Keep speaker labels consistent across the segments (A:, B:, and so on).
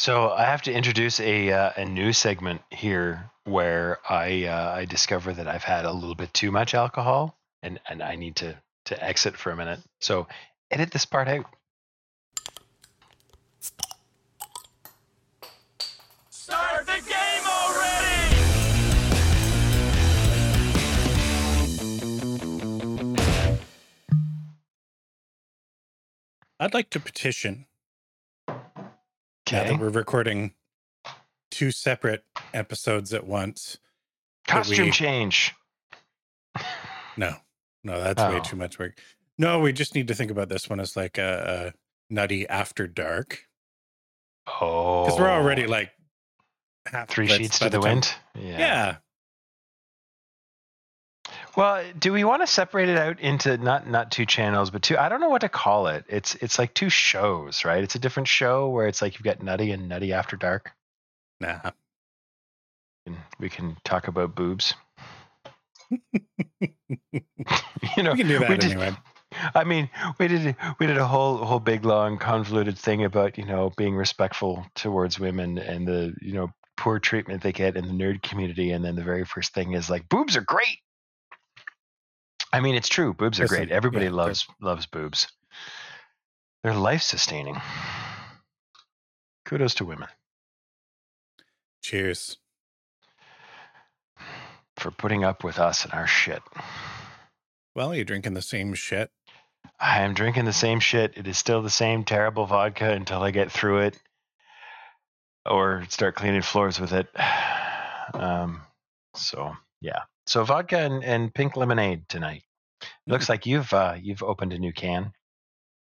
A: So I have to introduce a uh, a new segment here where I uh, I discover that I've had a little bit too much alcohol and and I need to to exit for a minute. So edit this part out.
B: Start the game already!
C: I'd like to petition now
A: Okay.
C: that we're recording two separate episodes at once.
A: Costume
C: we-
A: change.
C: No, no, that's way
A: Oh.
C: too much work. No, we just need to think about this one as like a, a nutty after dark
A: Oh,
C: because we're already like half
A: three sheets to the,
C: time-
A: wind.
C: Yeah.
A: Well, do we want to separate it out into not not two channels, but two? I don't know what to call it. It's it's like two shows, right? It's a different show where it's like you've got Nutty and Nutty After Dark.
C: nah.
A: And we can talk about boobs. you know,
C: we can do that anyway.
A: I mean, we did we did a whole whole big long convoluted thing about you know being respectful towards women and the you know poor treatment they get in the nerd community, and then the very first thing is like boobs are great. I mean, it's true. Boobs are great. Everybody
C: yeah,
A: loves loves boobs. They're life sustaining. Kudos to women
C: Cheers.
A: for putting up with us and our shit.
C: Well, you're drinking the same shit.
A: I am drinking the same shit. It is still the same terrible vodka until I get through it or start cleaning floors with it. Um, so yeah. So vodka and, and pink lemonade tonight. Looks like you've uh, you've opened a new can.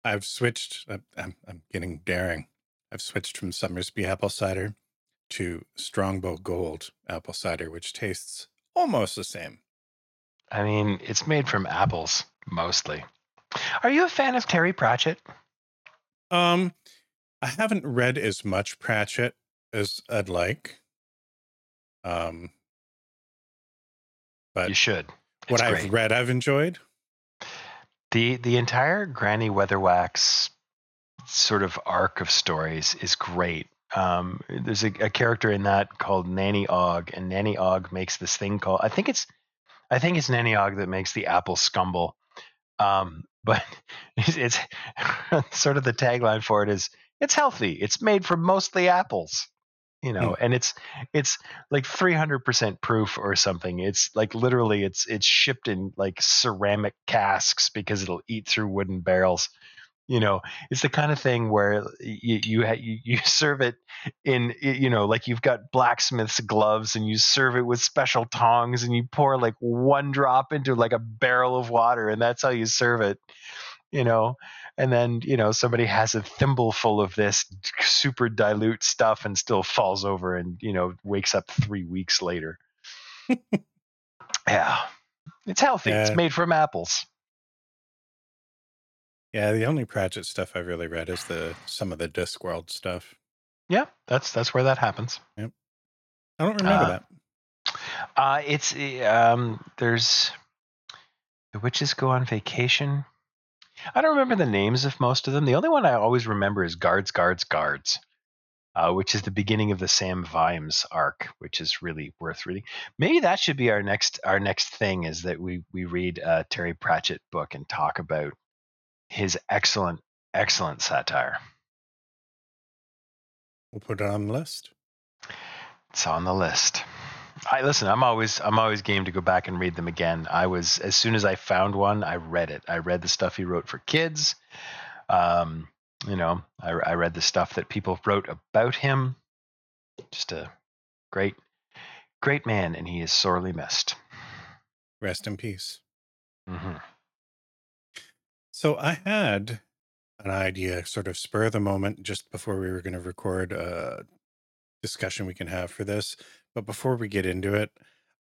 C: I've switched. I'm, I'm, I'm getting daring. I've switched from Somersby apple cider to Strongbow Gold apple cider, which tastes almost the same.
A: I mean, it's made from apples mostly. Are you a fan of Terry Pratchett?
C: Um, I haven't read as much Pratchett as I'd like. Um, but
A: You should.
C: what
A: It's
C: I've read, I've enjoyed.
A: The the entire Granny Weatherwax sort of arc of stories is great. Um, there's a, a character in that called Nanny Ogg, and Nanny Ogg makes this thing called I think it's I think it's Nanny Ogg that makes the apple scumble. Um, but it's, it's sort of the tagline for it is it's healthy. It's made from mostly apples. You know, mm. and it's it's like 300% proof or something. It's like literally it's it's shipped in like ceramic casks because it'll eat through wooden barrels. You know, it's the kind of thing where you you ha- you, you serve it in you know like you've got blacksmith's gloves and you serve it with special tongs and you pour like one drop into like a barrel of water and that's how you serve it. You know, and then you know somebody has a thimble full of this super dilute stuff and still falls over and you know wakes up three weeks later. Yeah. It's healthy. It's made from apples.
C: Yeah, the only Pratchett stuff I've really read is the some of the Discworld stuff.
A: yeah that's that's where that happens. Yep.
C: I don't remember
A: Uh,
C: that.
A: uh it's uh, um there's the witches go on vacation i don't remember the names of most of them the only one i always remember is guards guards guards uh, which is the beginning of the Sam Vimes arc, which is really worth reading. Maybe that should be our next our next thing is that we we read a Terry Pratchett book and talk about his excellent excellent satire.
C: We'll put it on the list.
A: It's on the list. I listen. I'm always I'm always game to go back and read them again. I was as soon as I found one, I read it. I read the stuff he wrote for kids. Um, you know, I, I read the stuff that people wrote about him. Just a great, great man, and he is sorely missed.
C: Rest in peace.
A: hmm
C: So I had an idea, sort of spur of the moment, just before we were going to record a discussion we can have for this. But before we get into it,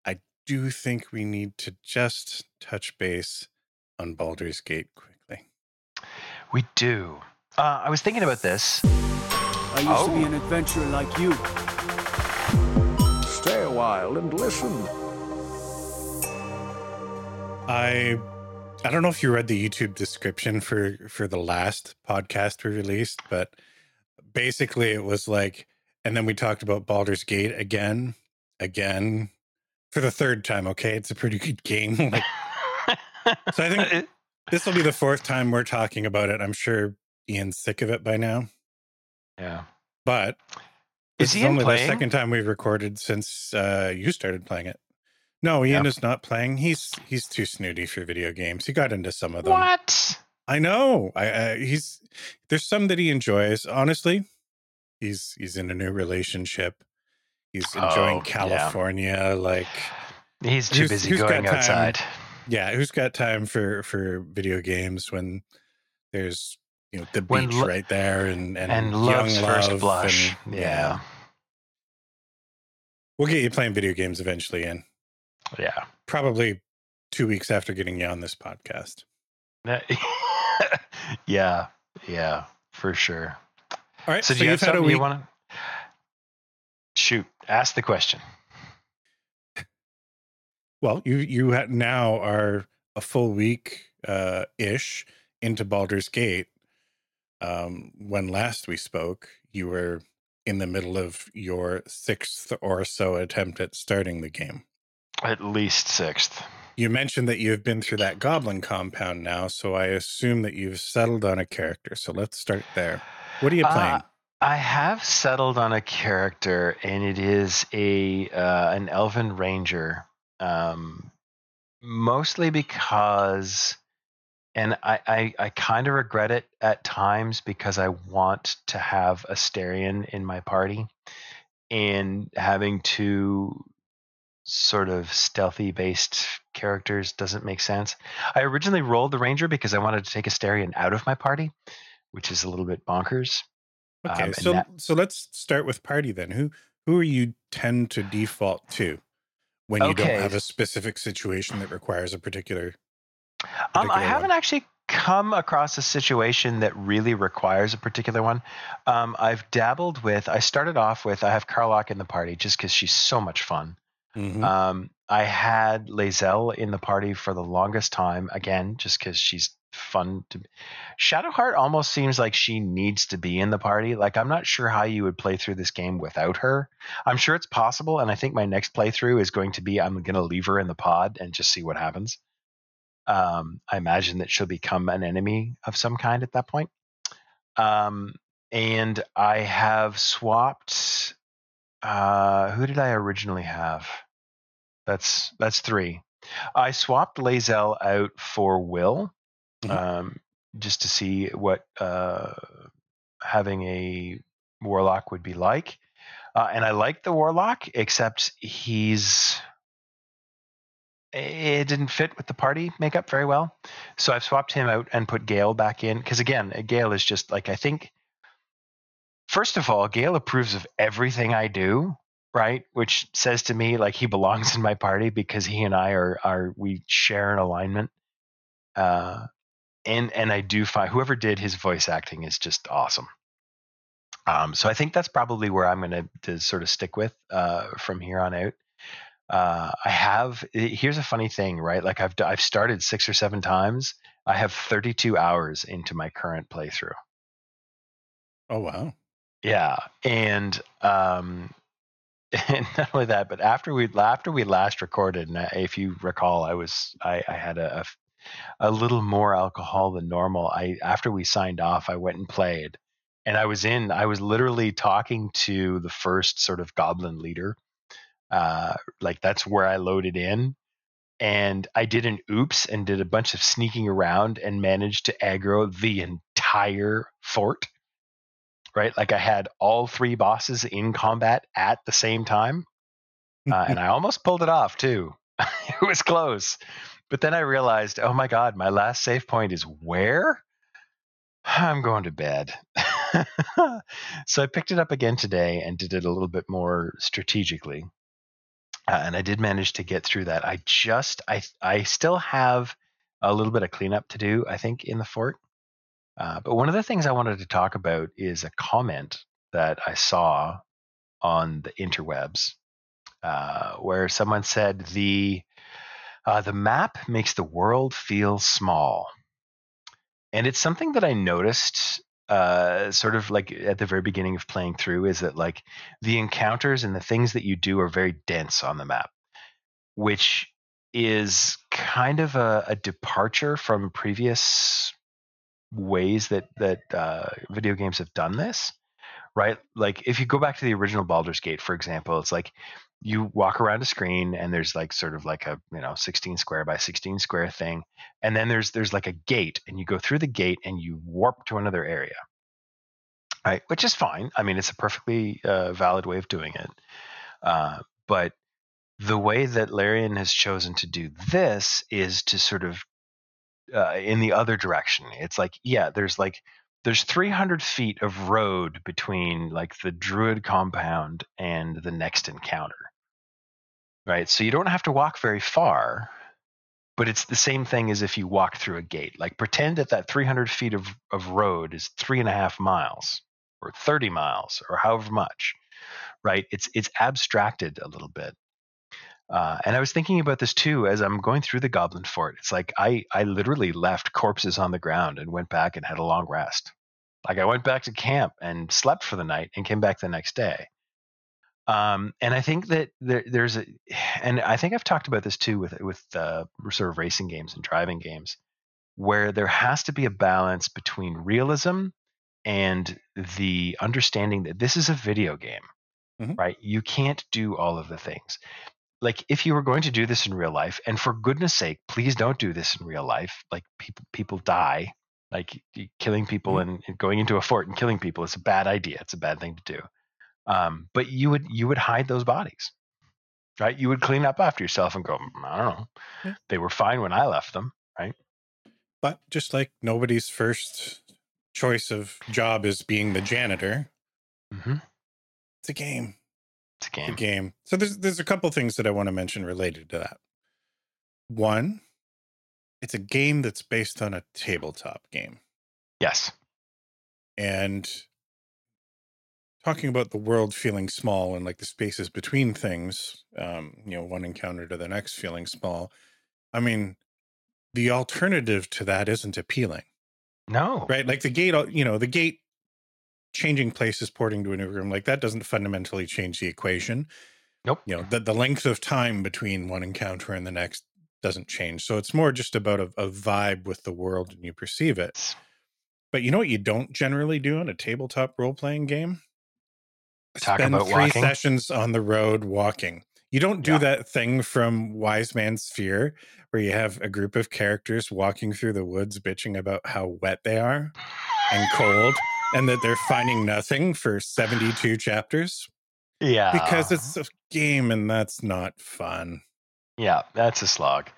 C: I do think we need to just touch base on Baldur's Gate quickly.
A: We do. Uh, I was thinking about this.
D: I used to be
A: Oh.
D: an adventurer like you.
E: Stay a while and listen.
C: I I don't know if you read the YouTube description for for the last podcast we released, but basically it was like And then we talked about Baldur's Gate again, again, for the third time. Okay, it's a pretty good game. like, So I think- this will be the fourth time we're talking about it. I'm sure Ian's sick of it by now,
A: yeah.
C: but
A: Is
C: this is
A: Ian
C: only
A: playing?
C: the second time we've recorded since uh, you started playing it. No, Ian
A: Yeah.
C: is not playing. He's he's too snooty for video games. He got into some of them.
A: What?
C: I know. I, I he's there's some that he enjoys. Honestly, he's he's in a new relationship. He's enjoying
A: Oh, yeah.
C: California. Like,
A: He's too busy
C: who's
A: going outside.
C: yeah, who's got time for for video games when there's you know the beach
A: lo-
C: right there and and,
A: And
C: young
A: love's first blush.
C: and-
A: yeah.
C: we'll get you playing video games eventually, and
A: Yeah.
C: probably two weeks after getting you on this podcast.
A: yeah. Yeah. For sure.
C: All right.
A: So, do you have
C: had a week.
A: want to shoot? Ask the question.
C: Well, you you now are a full week uh, ish into Baldur's Gate. Um, when last we spoke, you were in the middle of your sixth or so attempt at starting the game.
A: At least sixth.
C: You mentioned that you have been through that goblin compound now, so I assume that you've settled on a character. So let's start there. What are you playing?
A: Uh, I have settled on a character, and it is a uh, an elven ranger. Um, mostly because, and I I, I kind of regret it at times because I want to have Astarion in my party, and having two sort of stealthy based characters doesn't make sense. I originally rolled the ranger because I wanted to take Astarion out of my party, which is a little bit bonkers.
C: Okay,
A: um,
C: so
A: that-
C: so let's start with party then. Who who are you tend to default to when you
A: Okay.
C: don't have a specific situation that requires a particular
A: Um, I
C: particular
A: haven't
C: one?
A: actually come across a situation that really requires a particular one. Um, I've dabbled with. I started off with. I have Karlach in the party just because she's so much fun.
C: Mhm.
A: Um, I had Lae'zel in the party for the longest time. Again, just because she's fun to. Shadowheart almost seems like she needs to be in the party. Like I'm not sure how you would play through this game without her. I'm sure it's possible, and I think my next playthrough is going to be I'm going to leave her in the pod and just see what happens. Um, I imagine that she'll become an enemy of some kind at that point. Um, and I have swapped. Uh, who did I originally have? That's that's three. I swapped Lae'zel out for Wyll,
C: Mhm.
A: um, just to see what uh, having a warlock would be like. Uh, and I like the warlock, except he's it didn't fit with the party makeup very well. So I've swapped him out and put Gale back in because again, Gale is just like I think. First of all, Gale approves of everything I do, right? Which says to me like he belongs in my party because he and I are are we share an alignment. Uh, and and I do find whoever did his voice acting is just awesome. Um, so I think that's probably where I'm going to sort of stick with uh, from here on out. Uh, I have eh, here's a funny thing, right? Like I've I've started six or seven times. I have 32 hours into my current playthrough.
C: Oh wow.
A: Yeah, and um, and not only that, but after we after we last recorded, and if you recall, I was I, I had a, a a little more alcohol than normal. I after we signed off, I went and played, and I was in. I was literally talking to the first sort of goblin leader. Uh, like that's where I loaded in, and I did an oops and did a bunch of sneaking around and managed to aggro the entire fort right? Like I had all three bosses in combat at the same time, uh, and I almost pulled it off too. it was close, but then I realized, oh my god, my last save point is where? I'm going to bed. so I picked it up again today and did it a little bit more strategically. Uh, and I did manage to get through that. I just, I, I still have a little bit of cleanup to do, I think, in the fort. Uh, but one of the things I wanted to talk about is a comment that I saw on the interwebs, uh, where someone said the uh, the map makes the world feel small, and it's something that I noticed uh, sort of like at the very beginning of playing through is that like the encounters and the things that you do are very dense on the map, which is kind of a, a departure from previous ways that that uh, video games have done this, right? Like if you go back to the original Baldur's Gate, for example, it's like you walk around a screen and there's like sort of like a you know 16 square by 16 square thing, and then there's there's like a gate, and you go through the gate and you warp to another area, right? Which is fine. I mean, it's a perfectly uh, valid way of doing it, uh, but the way that Larian has chosen to do this is to sort of uh, in the other direction. It's like, yeah, there's like there's 300 feet of road between like the druid compound and the next encounter, right? So you don't have to walk very far, but it's the same thing as if you walk through a gate. Like pretend that that 300 feet of of road is three and a half miles or 30 miles or however much, right? It's it's abstracted a little bit uh, and I was thinking about this too as I'm going through the Goblin Fort. It's like I I literally left corpses on the ground and went back and had a long rest. Like I went back to camp and slept for the night and came back the next day. Um, and I think that there, there's a, and I think I've talked about this too with with uh, sort of racing games and driving games, where there has to be a balance between realism and the understanding that this is a video game,
C: Mhm.
A: right? You can't do all of the things like if you were going to do this in real life and for goodness sake please don't do this in real life like people people die like killing people
C: Mhm.
A: and, and going into a fort and killing people is a bad idea it's a bad thing to do um, but you would you would hide those bodies right you would clean up after yourself and go "Mm, i don't know
C: Yeah.
A: they were fine when i left them right
C: But just like nobody's first choice of job is being the janitor,
A: mm-hmm.
C: it's a game.
A: it's a
C: It's a
A: game
C: game. So there's there's a couple things that I want to mention related to that. One, it's a game that's based on a tabletop game.
A: yes
C: And talking about the world feeling small and like the spaces between things, um, you know, one encounter to the next feeling small. I mean, the alternative to that isn't appealing.
A: no.
C: Right? Like the gate you know the gate changing places porting to a new room like that doesn't fundamentally change the equation.
A: Nope.
C: You know the, the length of time between one encounter and the next doesn't change. So it's more just about a, a vibe with the world and you perceive it. But you know what you don't generally do in a tabletop role-playing game
A: Talk
C: spend
A: about
C: three
A: walking?
C: sessions on the road walking. You don't do
A: Yeah.
C: that thing from wise man's fear where you have a group of characters walking through the woods bitching about how wet they are and cold and that they're finding nothing for 72 chapters?
A: Yeah.
C: because it's a game and that's not fun.
A: Yeah that's a slog.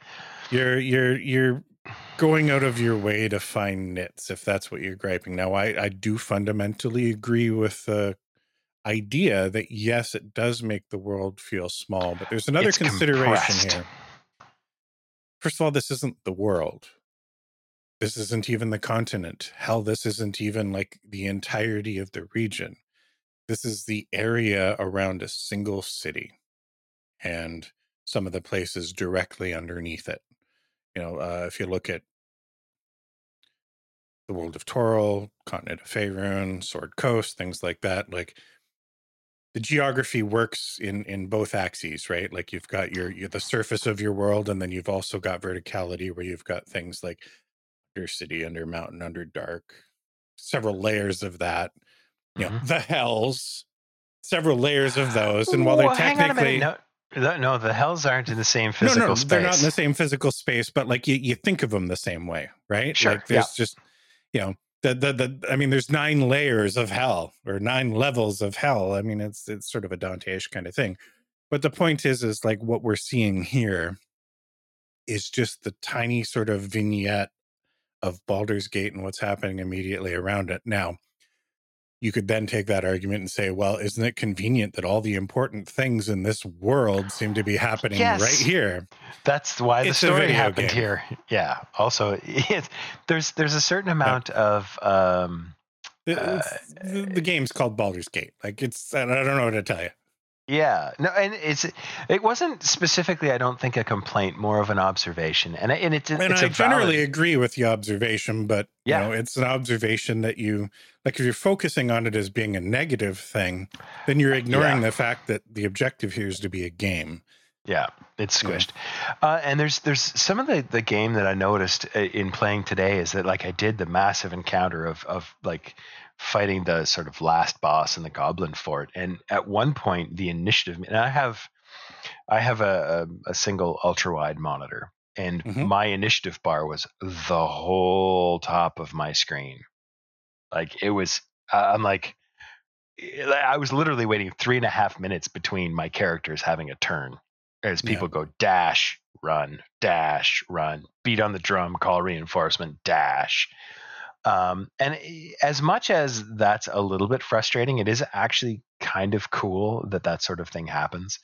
C: You're you're you're going out of your way to find nits if that's what you're griping. Now i i do fundamentally agree with the idea that yes it does make the world feel small but there's another
A: It's
C: consideration
A: compressed.
C: here first of all this isn't the world this isn't even the continent hell this isn't even like the entirety of the region this is the area around a single city and some of the places directly underneath it you know uh, if you look at the world of Toril, continent of Faerun, Sword Coast, things like that. Like the geography works in in both axes, right? Like you've got your, your the surface of your world, and then you've also got verticality where you've got things like under city, under mountain, under dark, several layers of that. You know, mm-hmm. the hells, several layers of those, and while they're
A: Well, hang on a
C: technically.
A: No, the- no, the hells aren't in the same physical
C: no,
A: space.
C: they're not in the same physical space, but like you, you think of them the same way, right?
A: Sure,
C: Like there's just, you know, the, the the I mean, there's nine layers of hell or nine levels of hell. I mean, it's it's sort of a Dante-ish kind of thing. But the point is, is like what we're seeing here is just the tiny sort of vignette of Baldur's Gate and what's happening immediately around it. Now, you could then take that argument and say, well, isn't it convenient that all the important things in this world seem to be happening
A: Yes.
C: right here?
A: That's why the
C: It's a
A: story happened
C: game.
A: here. Yeah. Also, it's, there's there's a certain amount of um,
C: The,
A: Uh,
C: the, the game's called Baldur's Gate. Like it's, I don't know what to tell you.
A: Yeah, no, and it's it wasn't specifically. I don't think a complaint, more of an observation, and and it's
C: And
A: it's
C: I generally
A: valid,
C: agree with the observation, but
A: Yeah.
C: you know, it's an observation that you like if you're focusing on it as being a negative thing, then you're ignoring the fact that the objective here is to be a game.
A: yeah, it's
C: Yeah.
A: squished. Uh, and there's there's some of the the game that I noticed uh, in playing today is that like I did the massive encounter of of like fighting the sort of last boss in the Goblin Fort, and at one point the initiative, and I have I have a a, a single ultra wide monitor, and
C: Mhm.
A: my initiative bar was the whole top of my screen. Like it was, uh, I'm like, I was literally waiting three and a half minutes between my characters having a turn as
C: Yeah.
A: people go dash, run, dash, run, beat on the drum, call reinforcement, dash. Um, and as much as that's a little bit frustrating, it is actually kind of cool that that sort of thing happens.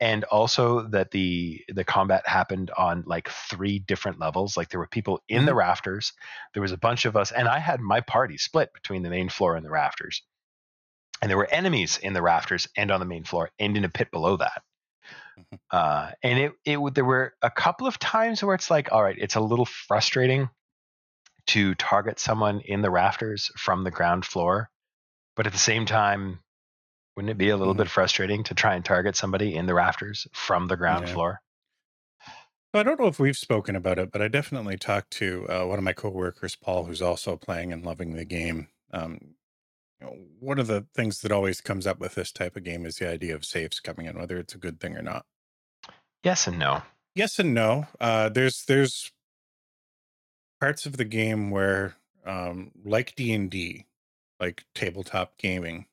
A: And also that the the combat happened on like three different levels. Like there were people in the rafters, there was a bunch of us, and I had my party split between the main floor and the rafters. And there were enemies in the rafters and on the main floor and in a pit below that.
C: Mhm.
A: Uh, and it it would- there were a couple of times where it's like, all right, it's a little frustrating to target someone in the rafters from the ground floor, but at the same time, wouldn't it be a little
C: Mhm.
A: bit frustrating to try and target somebody in the rafters from the ground
C: Yeah.
A: floor?
C: I don't know if we've spoken about it, but I definitely talked to uh, one of my coworkers, Paul, who's also playing and loving the game. Um, you know, one of the things that always comes up with this type of game is the idea of save scumming in, whether it's a good thing or not.
A: Yes and no.
C: Yes and no. Uh, there's there's parts of the game where, um, like D and D, like tabletop gaming,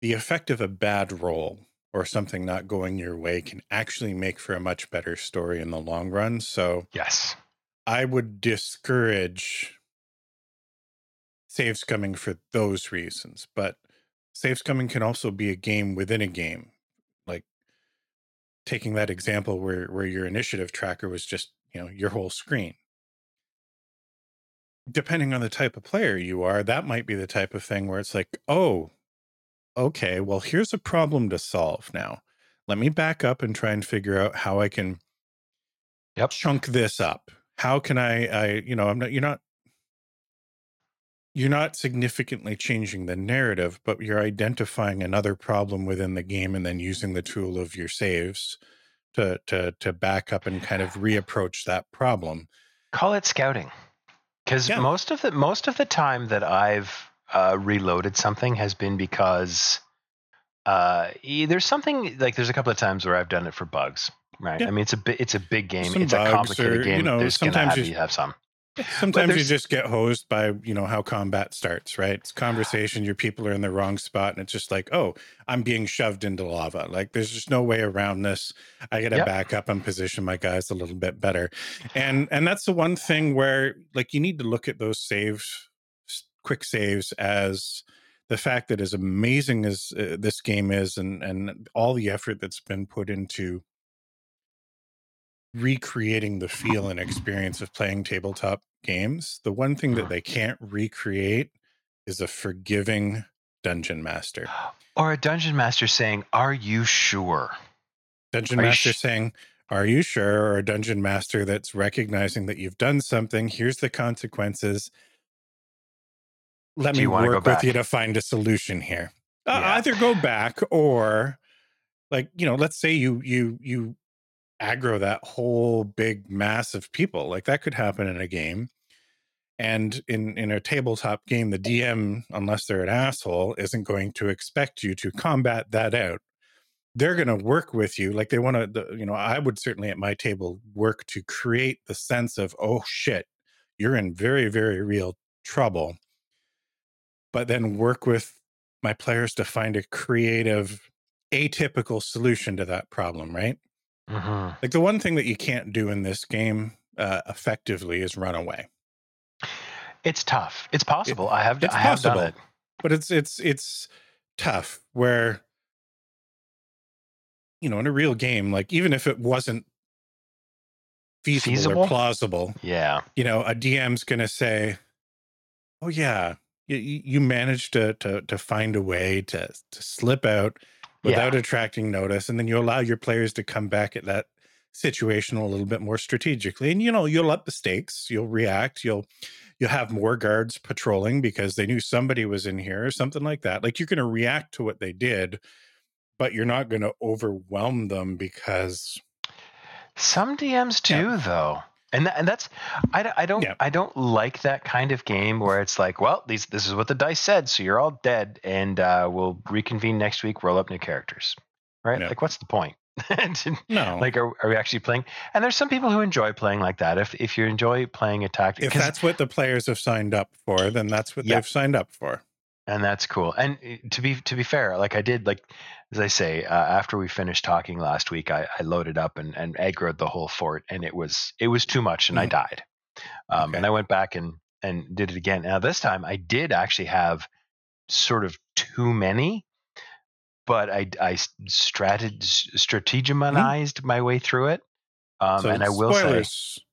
C: the effect of a bad roll or something not going your way can actually make for a much better story in the long run. So
A: Yes.
C: I would discourage save scumming for those reasons, but save scumming can also be a game within a game. Like taking that example where where your initiative tracker was just, you know, your whole screen. Depending on the type of player you are, that might be the type of thing where it's like, "Oh, okay, well, here's a problem to solve now. Let me back up and try and figure out how I can
A: Yep.
C: chunk this up. How can I I you know, I'm not you're not you're not significantly changing the narrative, but you're identifying another problem within the game and then using the tool of your saves to to to back up and kind of reapproach that problem.
A: Call it scouting. Because
C: Yeah.
A: most of the most of the time that I've uh, reloaded something has been because uh, there's something like there's a couple of times where I've done it for bugs. Right.
C: Yeah.
A: I mean, it's a it's a big game.
C: Some
A: it's a complicated
C: or,
A: game.
C: you know,
A: there's gonna
C: sometimes
A: have,
C: you-
A: you have some.
C: Sometimes you just get hosed by, you know, how combat starts, right? It's conversation, your people are in the wrong spot, and it's just like, oh, I'm being shoved into lava. Like there's just no way around this. I gotta
A: Yep.
C: back up and position my guys a little bit better. And and that's the one thing where like you need to look at those saves, quick saves as the fact that as amazing as uh, this game is and and all the effort that's been put into recreating the feel and experience of playing tabletop games the one thing that they can't recreate is a forgiving dungeon master.
A: Or a dungeon master saying, "Are you sure?"
C: dungeon
A: Are
C: master
A: sh-
C: saying are you sure? or a dungeon master that's recognizing that you've done something here's the consequences. Let
A: Do
C: me work with
A: back?
C: you to find a solution here. Uh, either go back or like you know let's say you you you aggro that whole big mass of people like that could happen in a game. And in in a tabletop game the dm unless they're an asshole isn't going to expect you to combat that out. They're going to work with you like they want to you know i would certainly at my table work to create the sense of oh shit you're in very very real trouble. But then work with my players to find a creative atypical solution to that problem right
A: hmm
C: like the one thing that you can't do in this game uh, effectively is run away
A: It's tough. It's possible. I have.
C: it's
A: I have done it.
C: but it's it's it's tough where you know in a real game like even if it wasn't feasible,
A: Feasible?
C: or plausible
A: Yeah.
C: you know a dm's gonna say oh yeah you, you you manage to to to find a way to to slip out without attracting notice, and then you allow your players to come back at that situation a little bit more strategically. And you know, you'll up the stakes, you'll react, you'll you'll have more guards patrolling because they knew somebody was in here or something like that. Like you're going to react to what they did, but you're not going to overwhelm them because
A: Some DMs do
C: Yeah.
A: though, and and that's I, don't- I don't
C: Yeah.
A: I don't like that kind of game where it's like, well, these this is what the dice said, so you're all dead, and uh, we'll reconvene next week, roll up new characters, right?
C: Yeah.
A: Like, what's the point?
C: no.
A: like, are, are we actually playing? And there's some people who enjoy playing like that. If if you enjoy playing a tactic,
C: if that's what the players have signed up for, then that's what
A: Yeah.
C: they've signed up for.
A: And that's cool. And uh, to be to be fair, like I did, like as I say, uh, after we finished talking last week, I, I loaded up and and aggroed the whole fort, and it was it was too much, and I
C: Mhm.
A: died. Um,
C: Okay.
A: And I went back and and did it again. Now this time, I did actually have sort of too many, but I I strateg- strategized my way through it. Um,
C: so
A: and I will say,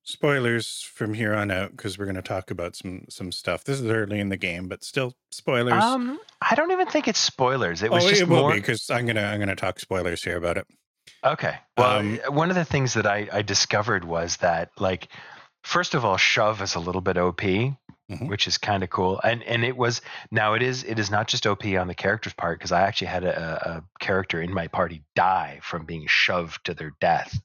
C: spoilers, from here on out because we're going to talk about some some stuff. This is early in the game, but still spoilers.
A: um, I don't even think it's spoilers. It was
C: oh,
A: just
C: it will
A: more.
C: be because I'm gonna I'm gonna talk spoilers here about it.
A: Okay. Well,
C: Um,
A: one of the things that I, I discovered was that, like, first of all, shove is a little bit OP,
C: Mhm.
A: which is kind of cool. And and it was now it is it is not just OP on the character's part because I actually had a, a character in my party die from being shoved to their death,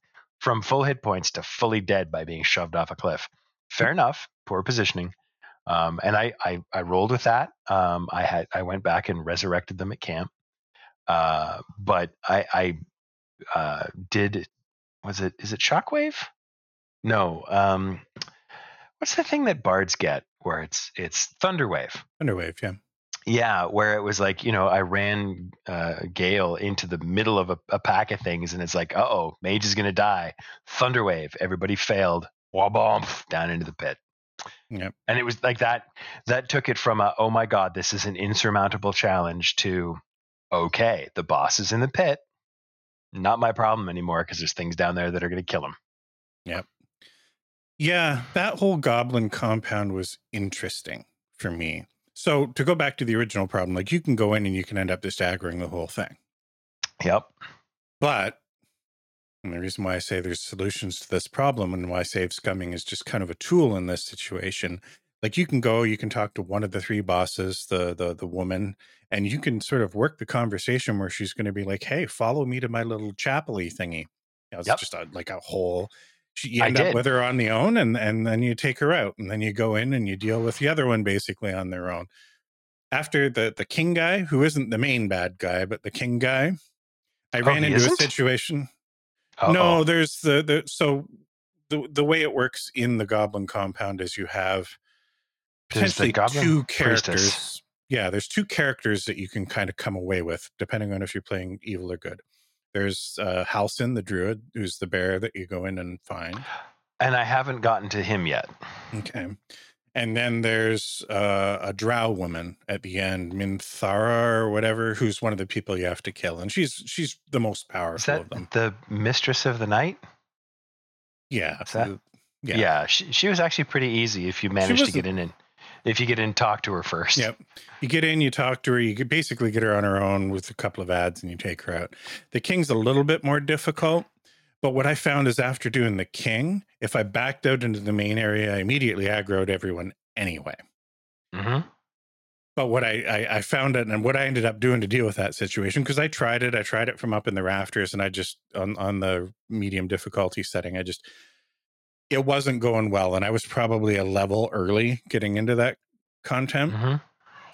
A: from full hit points to fully dead by being shoved off a cliff. Fair enough, poor positioning. Um, and I, I I rolled with that. Um, I had I went back and resurrected them at camp. Uh, but I I uh, did was it is it shockwave no um what's the thing that bards get where it's it's thunderwave
C: Underwave, yeah.
A: Yeah where it was like you know i ran uh gale into the middle of a, a pack of things and it's like uh-oh mage is gonna die thunderwave everybody failed wabomp down into the pit
C: Yep.
A: and it was like that that took it from a oh my god this is an insurmountable challenge to okay the boss is in the pit not my problem anymore because there's things down there that are going to kill him Yep.
C: Yeah, that whole goblin compound was interesting for me. So to go back to the original problem, like you can go in and you can end up just aggroing the whole thing.
A: yep
C: But and the reason why I say there's solutions to this problem and why save scumming is just kind of a tool in this situation. Like you can go, you can talk to one of the three bosses, the the the woman, and you can sort of work the conversation where she's going to be like, "Hey, follow me to my little chapely thingy." You know, it's
A: Yep.
C: just a, like a whole. You end up with her on the own, and and then you take her out, and then you go in and you deal with the other one basically on their own. After the the king guy, who isn't the main bad guy, but the king guy, I
A: Oh,
C: ran into a
A: isn't?
C: situation.
A: Uh-oh.
C: No, there's the the so the the way it works in the goblin compound is you have potentially two
A: priestess.
C: characters. Yeah, there's two characters that you can kind of come away with, depending on if you're playing evil or good. There's uh Halcyon, the druid, who's the bear that you go in and find.
A: and i haven't gotten to him yet
C: Okay. And then there's uh, a drow woman at the end, Minthara or whatever, who's one of the people you have to kill, and she's she's the most
A: is
C: powerful
A: that
C: of them.
A: the mistress of the night
C: Yeah,
A: that- yeah,
C: yeah.
A: she, she was actually pretty easy if you managed to get in and if you get in talk to her first
C: Yep. You get in, you talk to her, you basically get her on her own with a couple of ads and you take her out. The king's a little bit more difficult, but what I found is after doing the king, if I backed out into the main area, I immediately aggroed everyone anyway.
A: hmm
C: But what I, I, I found it and what I ended up doing to deal with that situation, because I tried it, I tried it from up in the rafters and I just on, on the medium difficulty setting, I just it wasn't going well. And I was probably a level early getting into that content.
A: hmm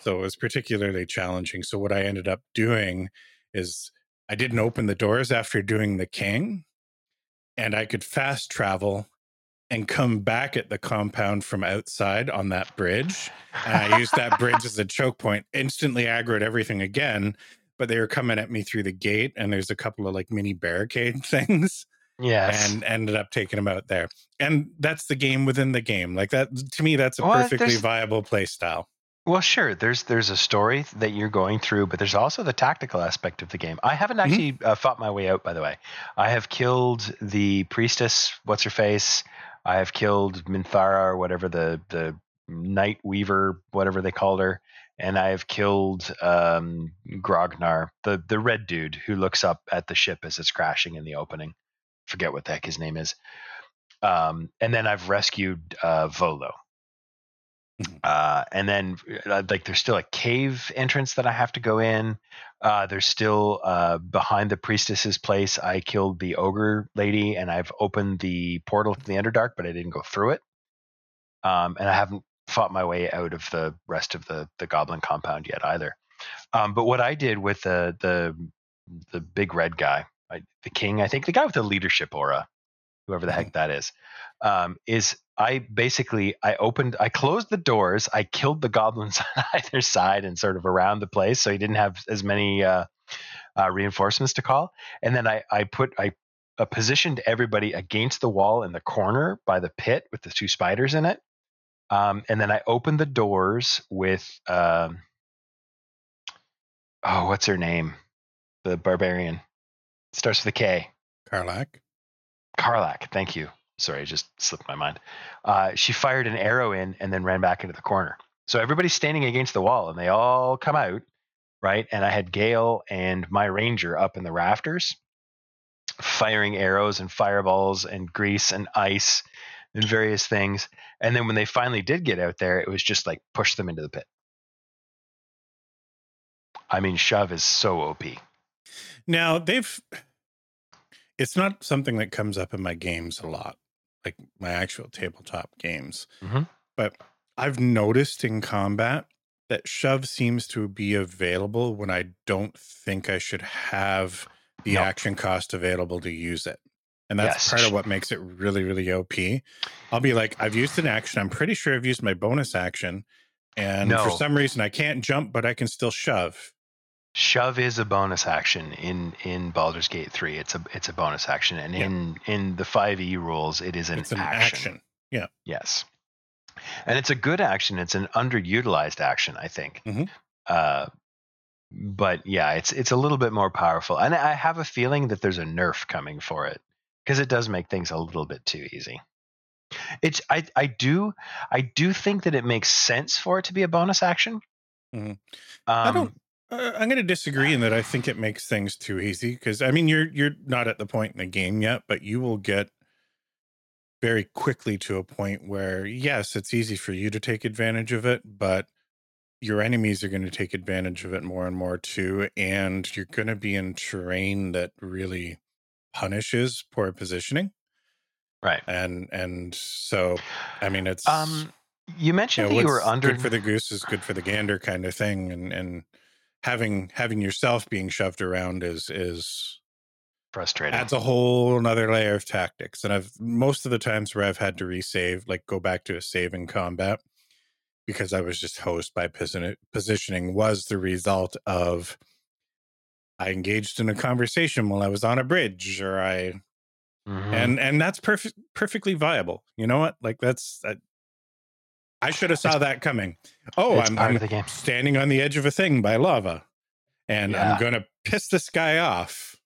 C: So it was particularly challenging. So what I ended up doing is I didn't open the doors after doing the king, and I could fast travel and come back at the compound from outside on that bridge. And I used that bridge as a choke point, instantly aggroed everything again. But they were coming at me through the gate, and there's a couple of like mini barricade things
A: yes
C: and ended up taking him out there. And that's the game within the game. Like that to me, that's a
A: Well,
C: perfectly viable play style.
A: Well, sure. There's there's a story that you're going through, but there's also the tactical aspect of the game. I haven't
C: Mm-hmm.
A: actually uh, fought my way out, by the way. I have killed the priestess. What's her face? I have killed Minthara or whatever the the night weaver, whatever they called her, and I've killed um, Grognar, the the red dude who looks up at the ship as it's crashing in the opening. Forget what the heck his name is. Um, and then I've rescued uh, Volo.
C: Mhm.
A: Uh, and then uh, like there's still a cave entrance that I have to go in. Uh, there's still uh, behind the priestess's place. I killed the ogre lady, and I've opened the portal to the Underdark, but I didn't go through it. Um, and I haven't fought my way out of the rest of the the goblin compound yet either. Um, but what I did with the the the big red guy, I, the king, I think the guy with the leadership aura, whoever the heck that is, um, is I basically I opened I closed the doors, I killed the goblins on either side and sort of around the place, so he didn't have as many uh, uh, reinforcements to call, and then I I put I uh, positioned everybody against the wall in the corner by the pit with the two spiders in it. Um, and then I opened the doors with, um, oh, what's her name? The barbarian. Starts with a K.
C: Karlach.
A: Karlach. Thank you. Sorry, it just slipped my mind. Uh, she fired an arrow in and then ran back into the corner. So everybody's standing against the wall and they all come out, right? And I had Gale and my ranger up in the rafters, firing arrows and fireballs and grease and ice and various things. And then when they finally did get out there, it was just like push them into the pit. I mean, shove is so OP.
C: Now they've. It's not something that comes up in my games a lot, like my actual tabletop games.
A: Mhm.
C: But I've noticed in combat that shove seems to be available when I don't think I should have the
A: Nope.
C: action cost available to use it. And that's
A: Yes.
C: part of what makes it really, really OP. I'll be like, I've used an action. I'm pretty sure I've used my bonus action. And for some reason, I can't jump, but I can still shove.
A: Shove is a bonus action in in Baldur's Gate 3. It's a it's a bonus action and
C: Yeah.
A: in in the 5e rules it is an,
C: it's an
A: action.
C: action.
A: Yes. And it's a good action. It's an underutilized action, I think.
C: Mhm.
A: Uh, but yeah, it's it's a little bit more powerful. And I have a feeling that there's a nerf coming for it because it does make things a little bit too easy. It's I I do I do think that it makes sense for it to be a bonus action.
C: Mm-hmm.
A: Um,
C: I don't. Uh, I'm going to disagree in that I think it makes things too easy because I mean you're you're not at the point in the game yet, but you will get very quickly to a point where yes, it's easy for you to take advantage of it, but your enemies are going to take advantage of it more and more too, and you're going to be in terrain that really punishes poor positioning,
A: right.
C: and and so I mean it's
A: Um, you mentioned
C: know,
A: that you were under
C: good for the goose is good for the gander kind of thing and and having having yourself being shoved around is is
A: frustrating.
C: adds a whole another layer of tactics and i've most of the times where i've had to resave like go back to a save in combat because i was just host by positioning was the result of i engaged in a conversation while i was on a bridge or i
A: Mhm.
C: and and that's perfect perfectly viable you know what like that's I, I should have saw that coming oh
A: it's
C: i'm, I'm
A: of the game.
C: standing on the edge of a thing by lava and
A: Yeah.
C: i'm gonna piss this guy off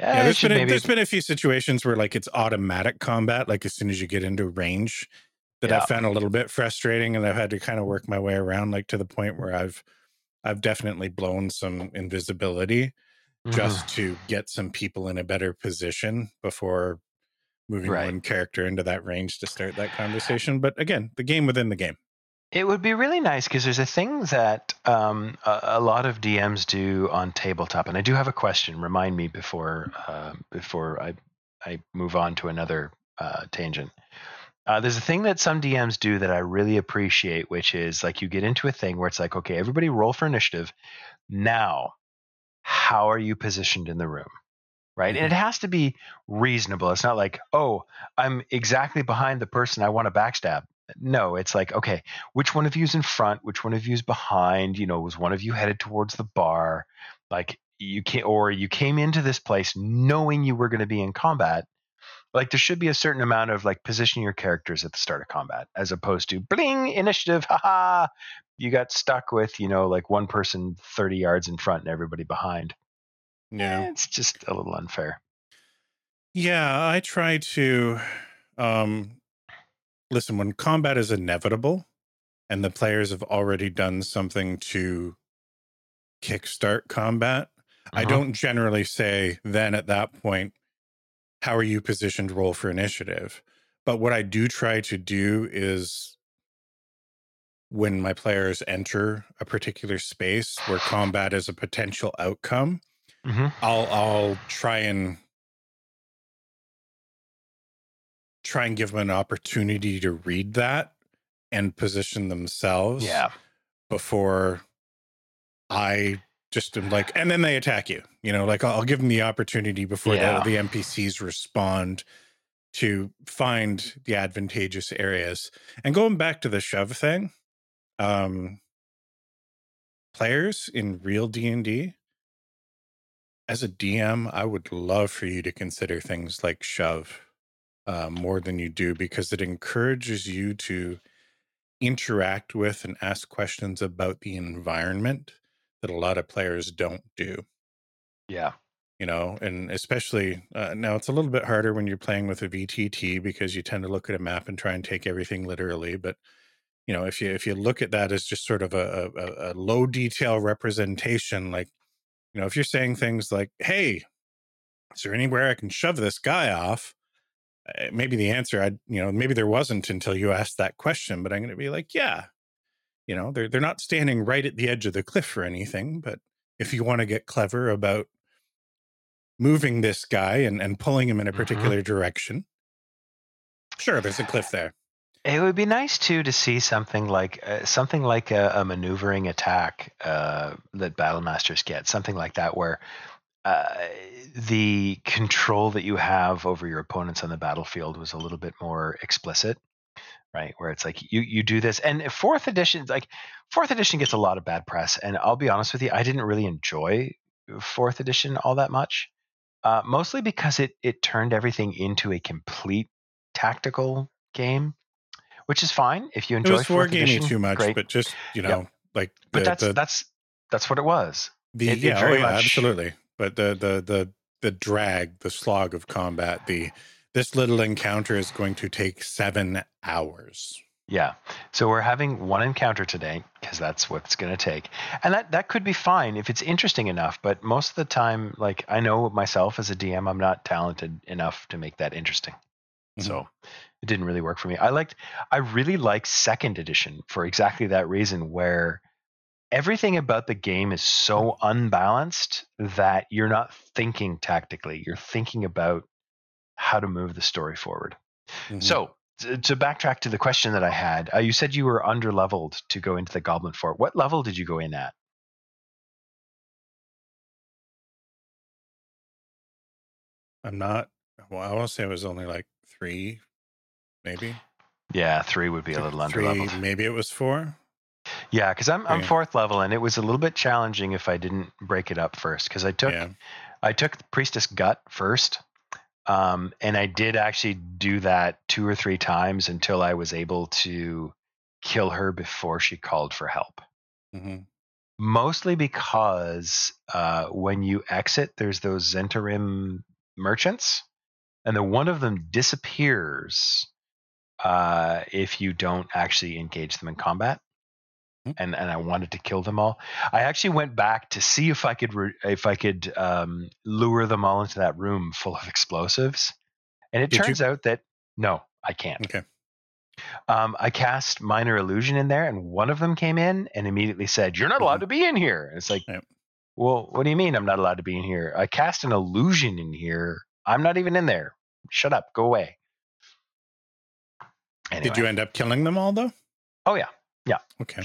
A: Yeah,
C: yeah there's been, a,
A: maybe
C: there's been a few situations where like it's automatic combat like as soon as you get into range that i
A: Yeah.
C: found a little bit frustrating and i've had to kind of work my way around like to the point where i've i've definitely blown some invisibility
A: Mhm.
C: just to get some people in a better position before moving
A: Right.
C: one character into that range to start that conversation. But again, the game within the game.
A: It would be really nice because there's a thing that um, a, a lot of DMs do on tabletop, and I do have a question. Remind me before uh, before I I move on to another uh, tangent. Uh, there's a thing that some DMs do that I really appreciate, which is like you get into a thing where it's like, okay, everybody roll for initiative. Now, how are you positioned in the room? Right. And it mm-hmm. has to be reasonable. It's not like, oh, I'm exactly behind the person I want to backstab. No, it's like, okay, which one of you is in front? Which one of you is behind? You know, was one of you headed towards the bar? Like you can't, or you came into this place knowing you were going to be in combat. Like there should be a certain amount of like positioning your characters at the start of combat, as opposed to bling initiative, haha. You got stuck with you know like one person thirty yards in front and everybody behind.
C: Yeah.
A: Eh, it's just a little unfair.
C: Yeah, I try to um listen when combat is inevitable, and the players have already done something to kickstart combat, I
A: Mhm.
C: don't generally say then at that point, how are you positioned roll for initiative? But what I do try to do is when my players enter a particular space where combat is a potential outcome,
A: Mhm.
C: I'll I'll try and try and give them an opportunity to read that and position themselves
A: Yeah.
C: before I just am like, and then they attack you. You know, like I'll, I'll give them the opportunity before
A: Yeah.
C: the, the NPCs respond to find the advantageous areas. And going back to the shove thing, um, players in real D and D, as a DM, I would love for you to consider things like shove uh, more than you do because it encourages you to interact with and ask questions about the environment that a lot of players don't do
A: Yeah.
C: you know and especially uh, now it's a little bit harder when you're playing with a vtt because you tend to look at a map and try and take everything literally but you know if you if you look at that as just sort of a, a, a low detail representation like you know if you're saying things like hey is there anywhere i can shove this guy off? Uh, maybe the answer i you know maybe there wasn't until you asked that question but i'm going to be like yeah. You know they're they're not standing right at the edge of the cliff or anything but if you want to get clever about moving this guy and, and pulling him in a
A: Mhm.
C: particular direction sure there's a cliff there
A: It would be nice too to see something like uh, something like a, a maneuvering attack uh, that battle masters get, something like that, where uh, the control that you have over your opponents on the battlefield was a little bit more explicit, right? Where it's like you you do this, and fourth edition, like fourth edition, gets a lot of bad press, and I'll be honest with you, I didn't really enjoy fourth edition all that much, uh, mostly because it it turned everything into a complete tactical game which is fine if you
C: it
A: enjoy
C: was wargaming
A: edition.
C: too much
A: great.
C: but just you
A: Yeah.
C: know like
A: but
C: the,
A: that's
C: the,
A: that's that's what it was.
C: the
A: it- it
C: yeah, oh yeah
A: much-
C: absolutely but the the the the drag the slog of combat the this little encounter is going to take seven hours
A: Yeah. So we're having one encounter today because that's what it's going to take, and that that could be fine if it's interesting enough. But most of the time, like I know myself as a DM, I'm not talented enough to make that interesting. So it didn't really work for me. I liked, I really like second edition for exactly that reason, where everything about the game is so unbalanced that you're not thinking tactically. You're thinking about how to move the story forward.
C: Mhm.
A: So to, to backtrack to the question that I had, uh, you said you were under leveled to go into the Goblin Fort. What level did you go in at?
C: i'm not well i want to say it was only like three maybe
A: Yeah, three would be a little under leveled.
C: maybe it was four
A: Yeah, because I'm I'm fourth level, and it was a little bit challenging if I didn't break it up first. Because I took
C: yeah
A: I took the priestess gut first, um, and I did actually do that two or three times until I was able to kill her before she called for help.
C: Mm-hmm.
A: Mostly because uh, when you exit, there's those Zhentarim merchants, and the one of them disappears uh, if you don't actually engage them in combat.
C: Hmm.
A: And and I wanted to kill them all. I actually went back to see if I could re- if I could um, lure them all into that room full of explosives, and it
C: Did you?
A: turns out that no, I can't.
C: okay
A: Um, I cast minor illusion in there, and one of them came in and immediately said, "You're not allowed to be in here." And it's like,
C: Yep.
A: well, what do you mean I'm not allowed to be in here? I cast an illusion in here. I'm not even in there. Shut up. Go away. Anyway.
C: did you end up killing them all though
A: Oh yeah, Yeah.
C: okay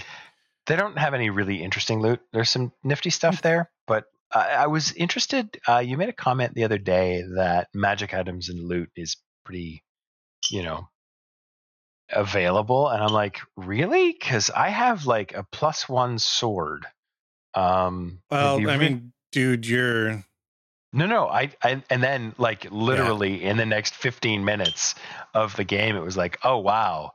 A: they don't have any really interesting loot. There's some nifty
C: Hmm.
A: stuff there, but I, I was interested. Uh, you made a comment the other day that magic items and loot is pretty, you know, available, and I'm like, really? Because I have like a plus one sword. Um,
C: well i
A: re-
C: mean dude you're
A: no, no, I, I, and then like literally in the next 15 minutes of the game, it was like, oh wow,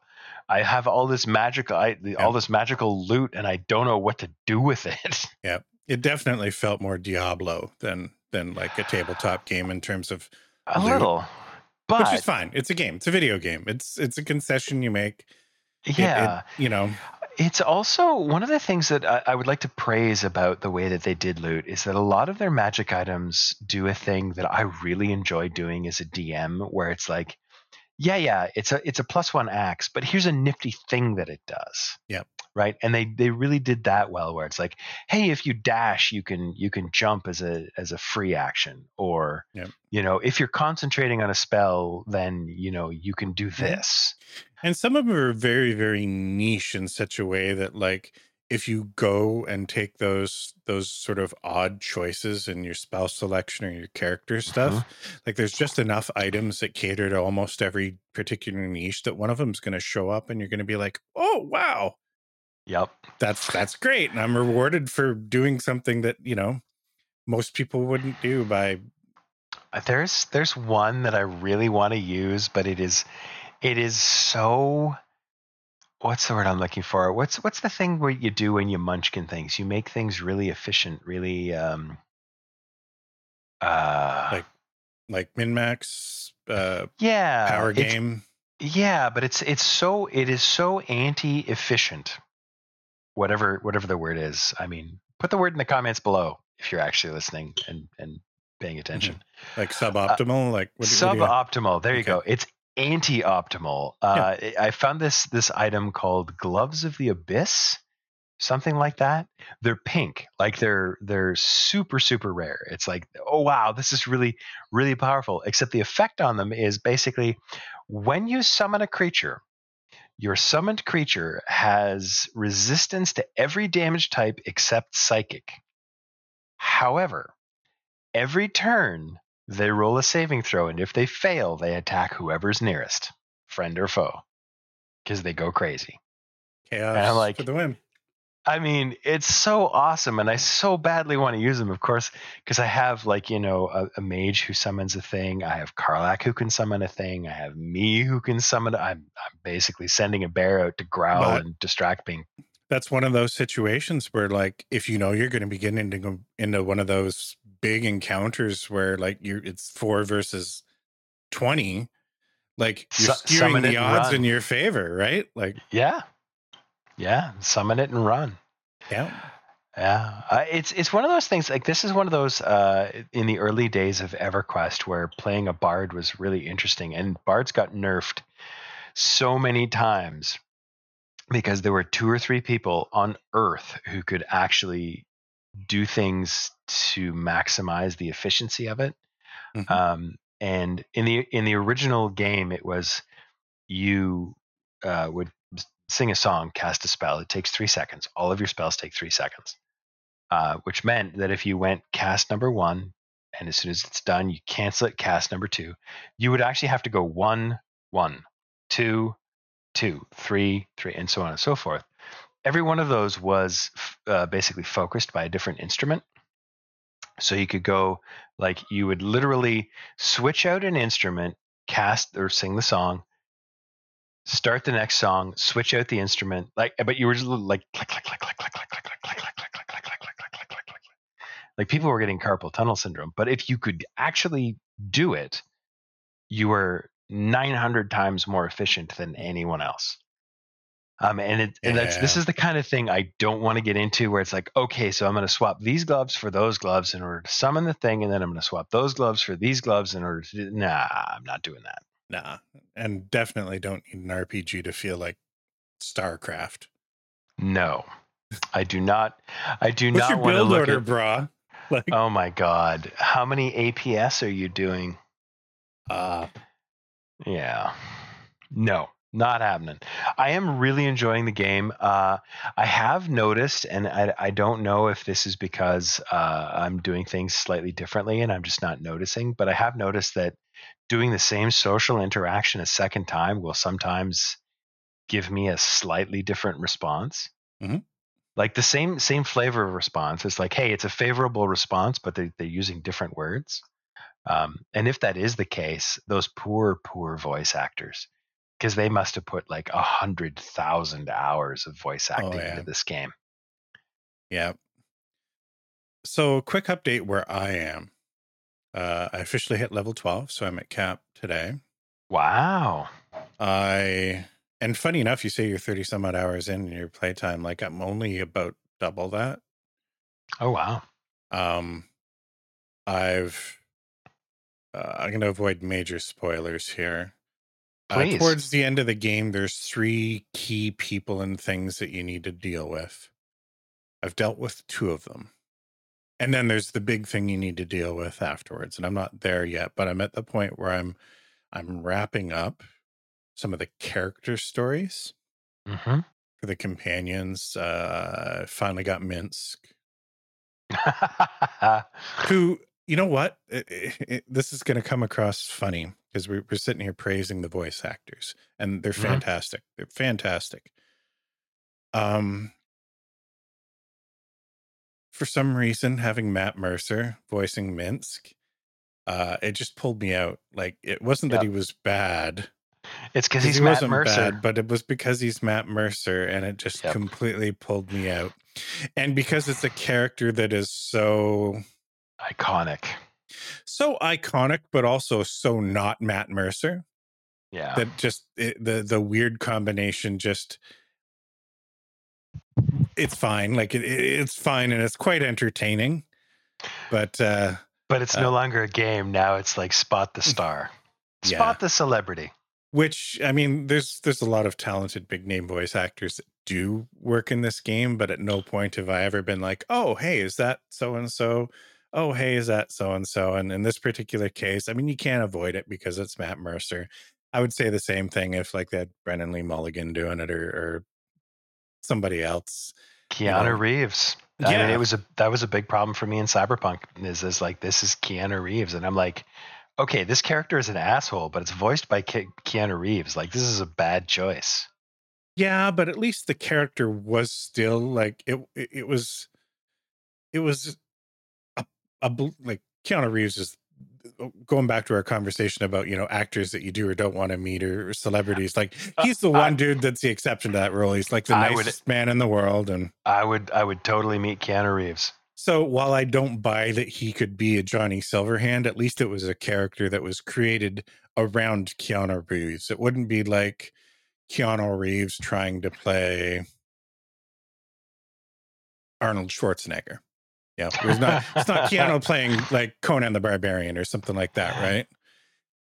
A: I have all this magical, I, all this magical loot, and I don't know what to do with it.
C: Yeah, it definitely felt more Diablo than than like a tabletop game in terms of
A: A
C: Loot.
A: little, but
C: which is fine. It's a game. It's a video game. It's it's a concession you make. It- it-
A: yeah,
C: you know,
A: It's also one of the things that I, I would like to praise about the way that they did loot is that a lot of their magic items do a thing that I really enjoy doing as a DM, where it's like, yeah, yeah, it's a it's a plus one axe, but here's a nifty thing that it does.
C: Yep.
A: Right. And they they really did that well, where it's like, hey, if you dash, you can you can jump as a as a free action, or
C: Yep.
A: you know, if you're concentrating on a spell, then you know you can do mm-hmm. this.
C: And some of them are very, very niche in such a way that like if you go and take those those sort of odd choices in your spell selection or your character stuff, like there's just enough items that cater to almost every particular niche that one of them is going to show up and you're going to be like, "Oh, wow.
A: Yep.
C: That's that's great." And I'm rewarded for doing something that, you know, most people wouldn't do by
A: Uh, There's there's one that I really want to use, but it is it is so what's the word I'm looking for? What's what's the thing where you do when you munchkin things? You make things really efficient, really um uh
C: Like like min-max uh
A: yeah
C: power game.
A: Yeah, but it's it's so it is so anti-efficient. Whatever whatever the word is. I mean, put the word in the comments below if you're actually listening and and paying attention.
C: like suboptimal like what, do- what
A: suboptimal there you
C: Okay.
A: go it's anti-optimal. Uh, I- i found this this item called gloves of the abyss something like that. They're pink like they're they're super super rare. It's like oh wow this is really really powerful except the effect on them is basically when you summon a creature your summoned creature has resistance to every damage type except psychic. However every turn they roll a saving throw, and if they fail, they attack whoever's nearest, friend or foe, because they go crazy.
C: chaos
A: and I'm like-
C: for the win
A: I mean, it's so awesome, and I so badly want to use them, of course, because I have like you know a, a mage who summons a thing. I have Karlach who can summon a thing. I have me who can summon. I'm I'm basically sending a bear out to growl
C: But-
A: and distract me.
C: that's one of those situations where like if you know you're going to be getting into into one of those big encounters where like you're it's four versus 20 like you're
A: Su-
C: steering the odds
A: run.
C: in your favor right like
A: Yeah, yeah, summon it and run.
C: yeah
A: Yeah, uh, it's it's one of those things. Like this is one of those uh, in the early days of EverQuest where playing a bard was really interesting, and bards got nerfed so many times because there were two or three people on Earth who could actually do things to maximize the efficiency of it.
C: Mhm.
A: Um, and in the in the original game, it was you uh, would sing a song, cast a spell. It takes three seconds. All of your spells take three seconds, uh, which meant that if you went cast number one, and as soon as it's done, you cancel it, cast number two, you would actually have to go one, one, two, two, three, three, and so on and so forth. Every one of those was uh, basically focused by a different instrument. So you could go like you would literally switch out an instrument, cast or sing the song, start the next song, switch out the instrument, like but you were just like click click click click click click click click click click click click click click click click click click like people were getting carpal tunnel syndrome. But if you could actually do it, you were 900 times more efficient than anyone else. Um, and it, and that's this is the kind of thing I don't want to get into where it's like, okay, so I'm going to swap these gloves for those gloves in order to summon the thing, and then I'm going to swap those gloves for these gloves in order to. Nah, I'm not doing that.
C: nah and definitely don't need an rpg to feel like starcraft
A: No, I do not. I do
C: what's
A: not want to look
C: order
A: at.
C: brah like
A: Oh my god, how many APS are you doing?
C: uh
A: Yeah. No, not happening. I am really enjoying the game. Uh, I have noticed, and I, I don't know if this is because uh, I'm doing things slightly differently and I'm just not noticing, but I have noticed that doing the same social interaction a second time will sometimes give me a slightly different response.
C: Mhm.
A: Like the same same flavor of response. It's like, hey, it's a favorable response, but they, they're using different words. Um, and if that is the case, those poor, poor voice actors, because they must have put like a hundred thousand hours of voice
C: Oh,
A: acting
C: yeah.
A: into this game.
C: Yeah. So, quick update where I am. Uh, I officially hit level 12, so I'm at cap today.
A: Wow.
C: I And funny enough, you say you're 30 some odd hours in your playtime. Like I'm only about double that.
A: Oh wow.
C: Um, I've, uh, I'm going to avoid major spoilers here. Uh, towards the end of the game, there's three key people and things that you need to deal with. I've dealt with two of them. And then there's the big thing you need to deal with afterwards. And I'm not there yet, but I'm at the point where I'm I'm wrapping up some of the character stories
A: hmm
C: for the companions. Uh finally got Minsk, who you know what It- it- it- this is going to come across funny because we're, we're sitting here praising the voice actors and they're
A: Mhm.
C: fantastic they're fantastic um for some reason having matt mercer voicing minsk uh it just pulled me out like it wasn't that he was bad
A: it's because he's
C: he
A: Matt
C: wasn't
A: Mercer.
C: bad, but it was because he's Matt Mercer, and it just
A: Yep.
C: completely pulled me out. And because it's a character that is so
A: Iconic.
C: So iconic, but also so not Matt Mercer.
A: Yeah.
C: That just it, the the weird combination just it's fine. Like it, it- it's fine and it's quite entertaining. But uh
A: but it's no
C: uh,
A: longer a game. Now it's like spot the star.
C: Yeah.
A: Spot the celebrity.
C: which I mean, there's there's a lot of talented big name voice actors that do work in this game, but at no point have I ever been like, oh, hey, is that so and so? Oh, hey, is that so and so? And in this particular case, I mean, you can't avoid it because it's Matt Mercer. I would say the same thing if like they had Brennan Lee Mulligan doing it or, or somebody else.
A: Keanu
C: know,
A: Reeves. I mean, it was a that was a big problem for me in Cyberpunk. Is is like this is Keanu Reeves, and I'm like, okay, this character is an asshole, but it's voiced by Ke- Keanu Reeves. Like this is a bad choice.
C: Yeah, but at least the character was still like. It, it was, it was a, like Keanu Reeves is uh, going back to our conversation about you know actors that you do or don't want to meet or, celebrities. Like he's the
A: Uh, I-
C: one dude that's the exception to that rule. He's like the
A: I would-
C: nicest man in the world, and
A: I would I would totally meet Keanu Reeves.
C: so while I don't buy that he could be a Johnny Silverhand, at least it was a character that was created around Keanu Reeves. It wouldn't be like Keanu Reeves trying to play Arnold Schwarzenegger. Yeah, it's not it's not Keanu playing like Conan the Barbarian or something like that, right?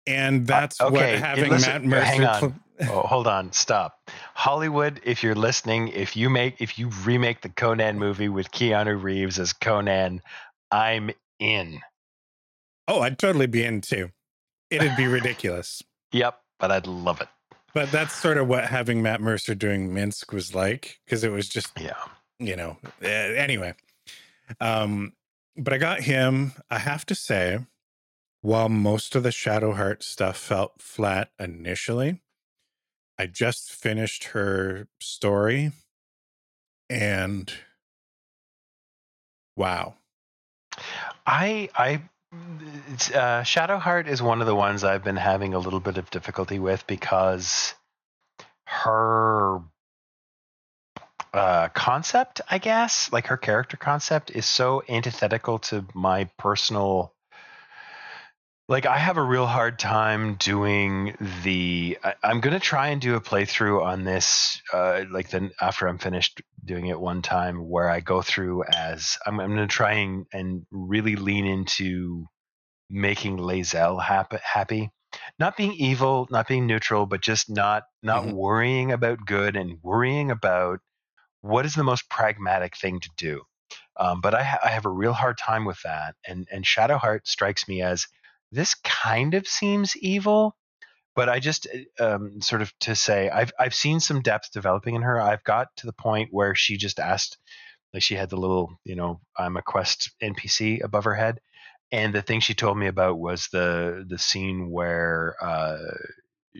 C: And that's
A: Uh, okay,
C: what having
A: listen,
C: Matt
A: hang
C: Mercer.
A: on.
C: pl-
A: Oh, hold on, stop. Hollywood, if you're listening, if you make if you remake the Conan movie with Keanu Reeves as Conan, I'm in.
C: oh, I'd totally be in too. It'd be ridiculous.
A: Yep, but I'd love it.
C: But that's sort of what having Matt Mercer doing Minsk was like, because it was just
A: Yeah.
C: you know uh, anyway um but i got him i have to say while most of the shadowheart stuff felt flat initially i just finished her story and wow.
A: I I uh, Shadowheart is one of the ones I've been having a little bit of difficulty with because her uh, concept, I guess, like her character concept, is so antithetical to my personal. Like I have a real hard time doing the. I, I'm gonna try and do a playthrough on this, uh, like then after I'm finished doing it one time, where I go through as I'm, I'm gonna try and, and really lean into making Lae'zel happy, happy, not being evil, not being neutral, but just not not
C: Mhm.
A: worrying about good and worrying about what is the most pragmatic thing to do. Um, but I, ha- I have a real hard time with that, and and Shadowheart strikes me as this kind of seems evil, but I just uh, um, sort of to say I've I've seen some depth developing in her. I've got to the point where she just asked, like she had the little you know I'm a quest NPC above her head, and the thing she told me about was the the scene where uh,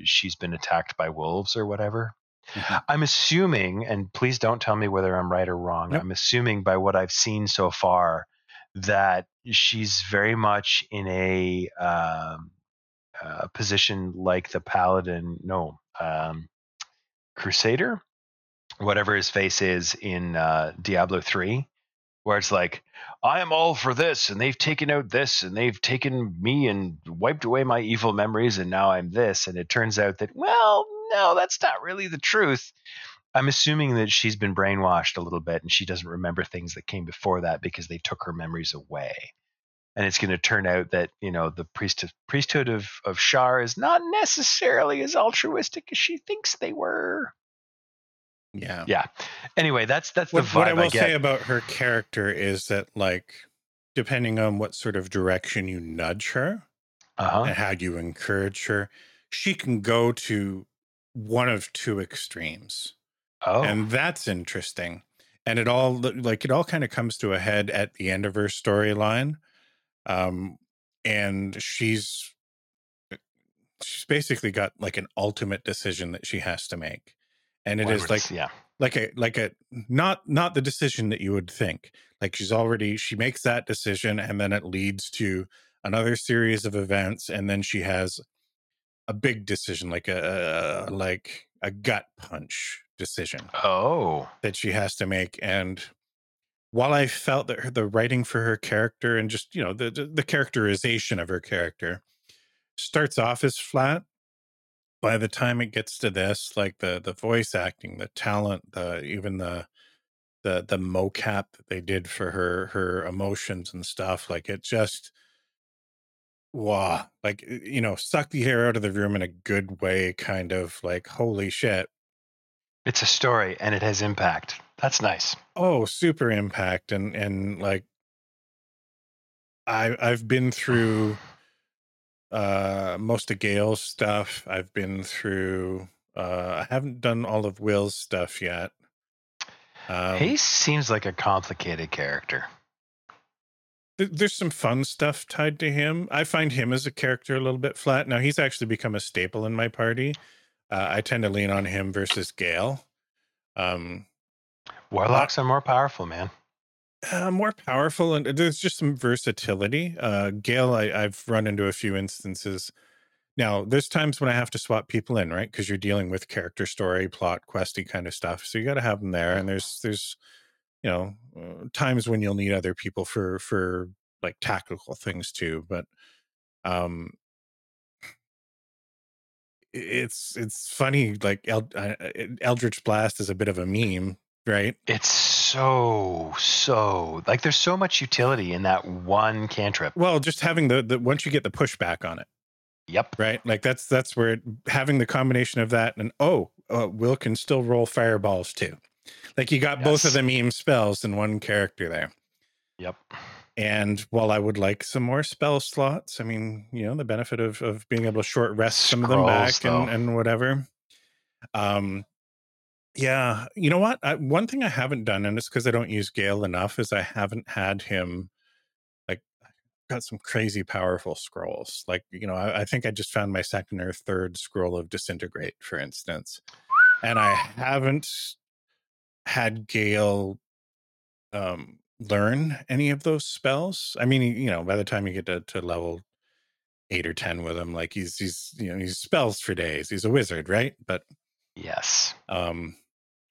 A: she's been attacked by wolves or whatever.
C: Mhm.
A: I'm assuming, and please don't tell me whether I'm right or wrong.
C: Nope.
A: I'm assuming by what I've seen so far that she's very much in a um, uh, position like the paladin, no, um, crusader, whatever his face is in uh, Diablo 3, where it's like, I am all for this, and they've taken out this, and they've taken me and wiped away my evil memories, and now I'm this. And it turns out that, well, no, that's not really the truth. I'm assuming that she's been brainwashed a little bit and she doesn't remember things that came before that because they took her memories away. And it's going to turn out that, you know, the priesthood, priesthood of, of Shar is not necessarily as altruistic as she thinks they were.
C: Yeah.
A: Yeah. Anyway, that's that's
C: What,
A: the vibe
C: what I will
A: I
C: say about her character is that, like, depending on what sort of direction you nudge her
A: uh-huh.
C: and how you encourage her, she can go to one of two extremes.
A: Oh,
C: and that's interesting and it all like it all kind of comes to a head at the end of her storyline um and she's uh, she's basically got like an ultimate decision that she has to make and it
A: one
C: is like
A: yeah.
C: like a like a not not the decision that you would think like she's already she makes that decision and then it leads to another series of events and then she has a big decision like a like a gut punch decision
A: Oh,
C: that she has to make and while i felt that her, the writing for her character and just you know the, the the characterization of her character starts off as flat by the time it gets to this like the the voice acting the talent the even the the the mocap that they did for her her emotions and stuff like it just wow like you know suck the air out of the room in a good way kind of like holy shit
A: it's a story and it has impact. That's nice.
C: oh super impact and and like i i've been through uh most of Gale's stuff i've been through uh i haven't done all of Wyll's stuff yet um
A: he seems like a complicated character.
C: Th- there's some fun stuff tied to him. I find him as a character a little bit flat. Now he's actually become a staple in my party. Uh, i tend to lean on him versus Gale. um
A: Warlocks are more powerful, man.
C: uh, more powerful and there's just some versatility. Uh Gale I, i've run into a few instances. Now there's times when i have to swap people in right? Because you're dealing with character story plot questy kind of stuff. So you got to have them there and there's there's you know uh, times when you'll need other people for for like tactical things too but um it's it's funny like El, uh, eldritch blast is a bit of a meme right
A: It's so so like there's so much utility in that one cantrip.
C: well just having the, the once you get the pushback on it
A: Yep.
C: right like that's that's where it, having the combination of that and oh uh, Wyll can still roll fireballs too like you got both of the meme spells in one character there.
A: Yep.
C: and while i would like some more spell slots i mean you know the benefit of of being able to short rest some of them
A: Scrolls,
C: back and and whatever. Um yeah you know what? I, one thing i haven't done and it's because i don't use gale enough is i haven't had him like got some crazy powerful scrolls. Like you know I, I think i just found my second or third scroll of disintegrate for instance. And i haven't had gale um learn any of those spells? I mean you know by the time you get to, to level eight or ten with him like he's he's you know he's spells for days. He's a wizard right? But
A: Yes.
C: um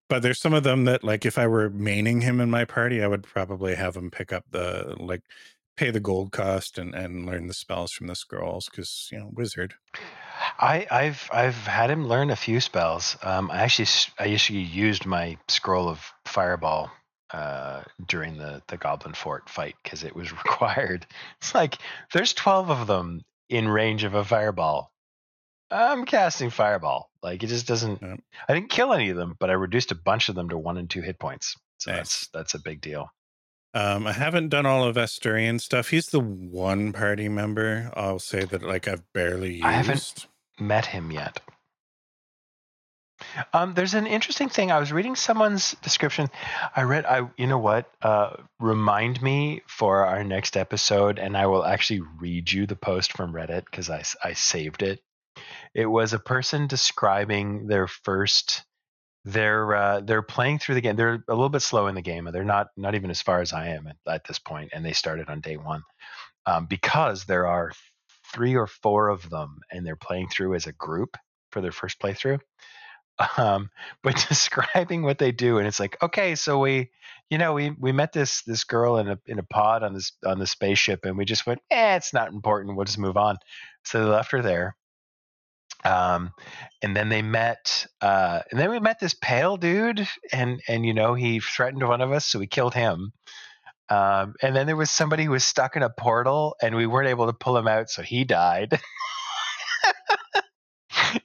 C: but there's some of them that like if i were maining him in my party i would probably have him pick up the like pay the gold cost and and learn the spells from the scrolls because you know wizard
A: I, I've I've had him learn a few spells. Um, I actually I actually used my scroll of fireball uh, during the the Goblin Fort fight because it was required. It's like there's twelve of them in range of a fireball. I'm casting fireball. Like it just doesn't.
C: Yep.
A: I didn't kill any of them, but I reduced a bunch of them to one and two hit points. So
C: Nice.
A: that's that's a big deal.
C: um i haven't done all of Astarion stuff he's the one party member i'll say that like i've barely used
A: I haven't- met him yet. Um, there's an interesting thing. I was reading someone's description. I read. I you know what? Uh, remind me for our next episode, and I will actually read you the post from Reddit because I I saved it. It was a person describing their first. They're uh, they're playing through the game. They're a little bit slow in the game, and they're not not even as far as I am at, at this point. And they started on day one um, because there are three or four of them and they're playing through as a group for their first playthrough um, but describing what they do and it's like okay so we you know we we met this this girl in a in a pod on this on the spaceship and we just went eh it's not important we'll just move on so they left her there Um, and then they met, uh, and then we met this pale dude, and and you know he threatened one of us, so we killed him. Um, and then there was somebody who was stuck in a portal, and we weren't able to pull him out, so he died.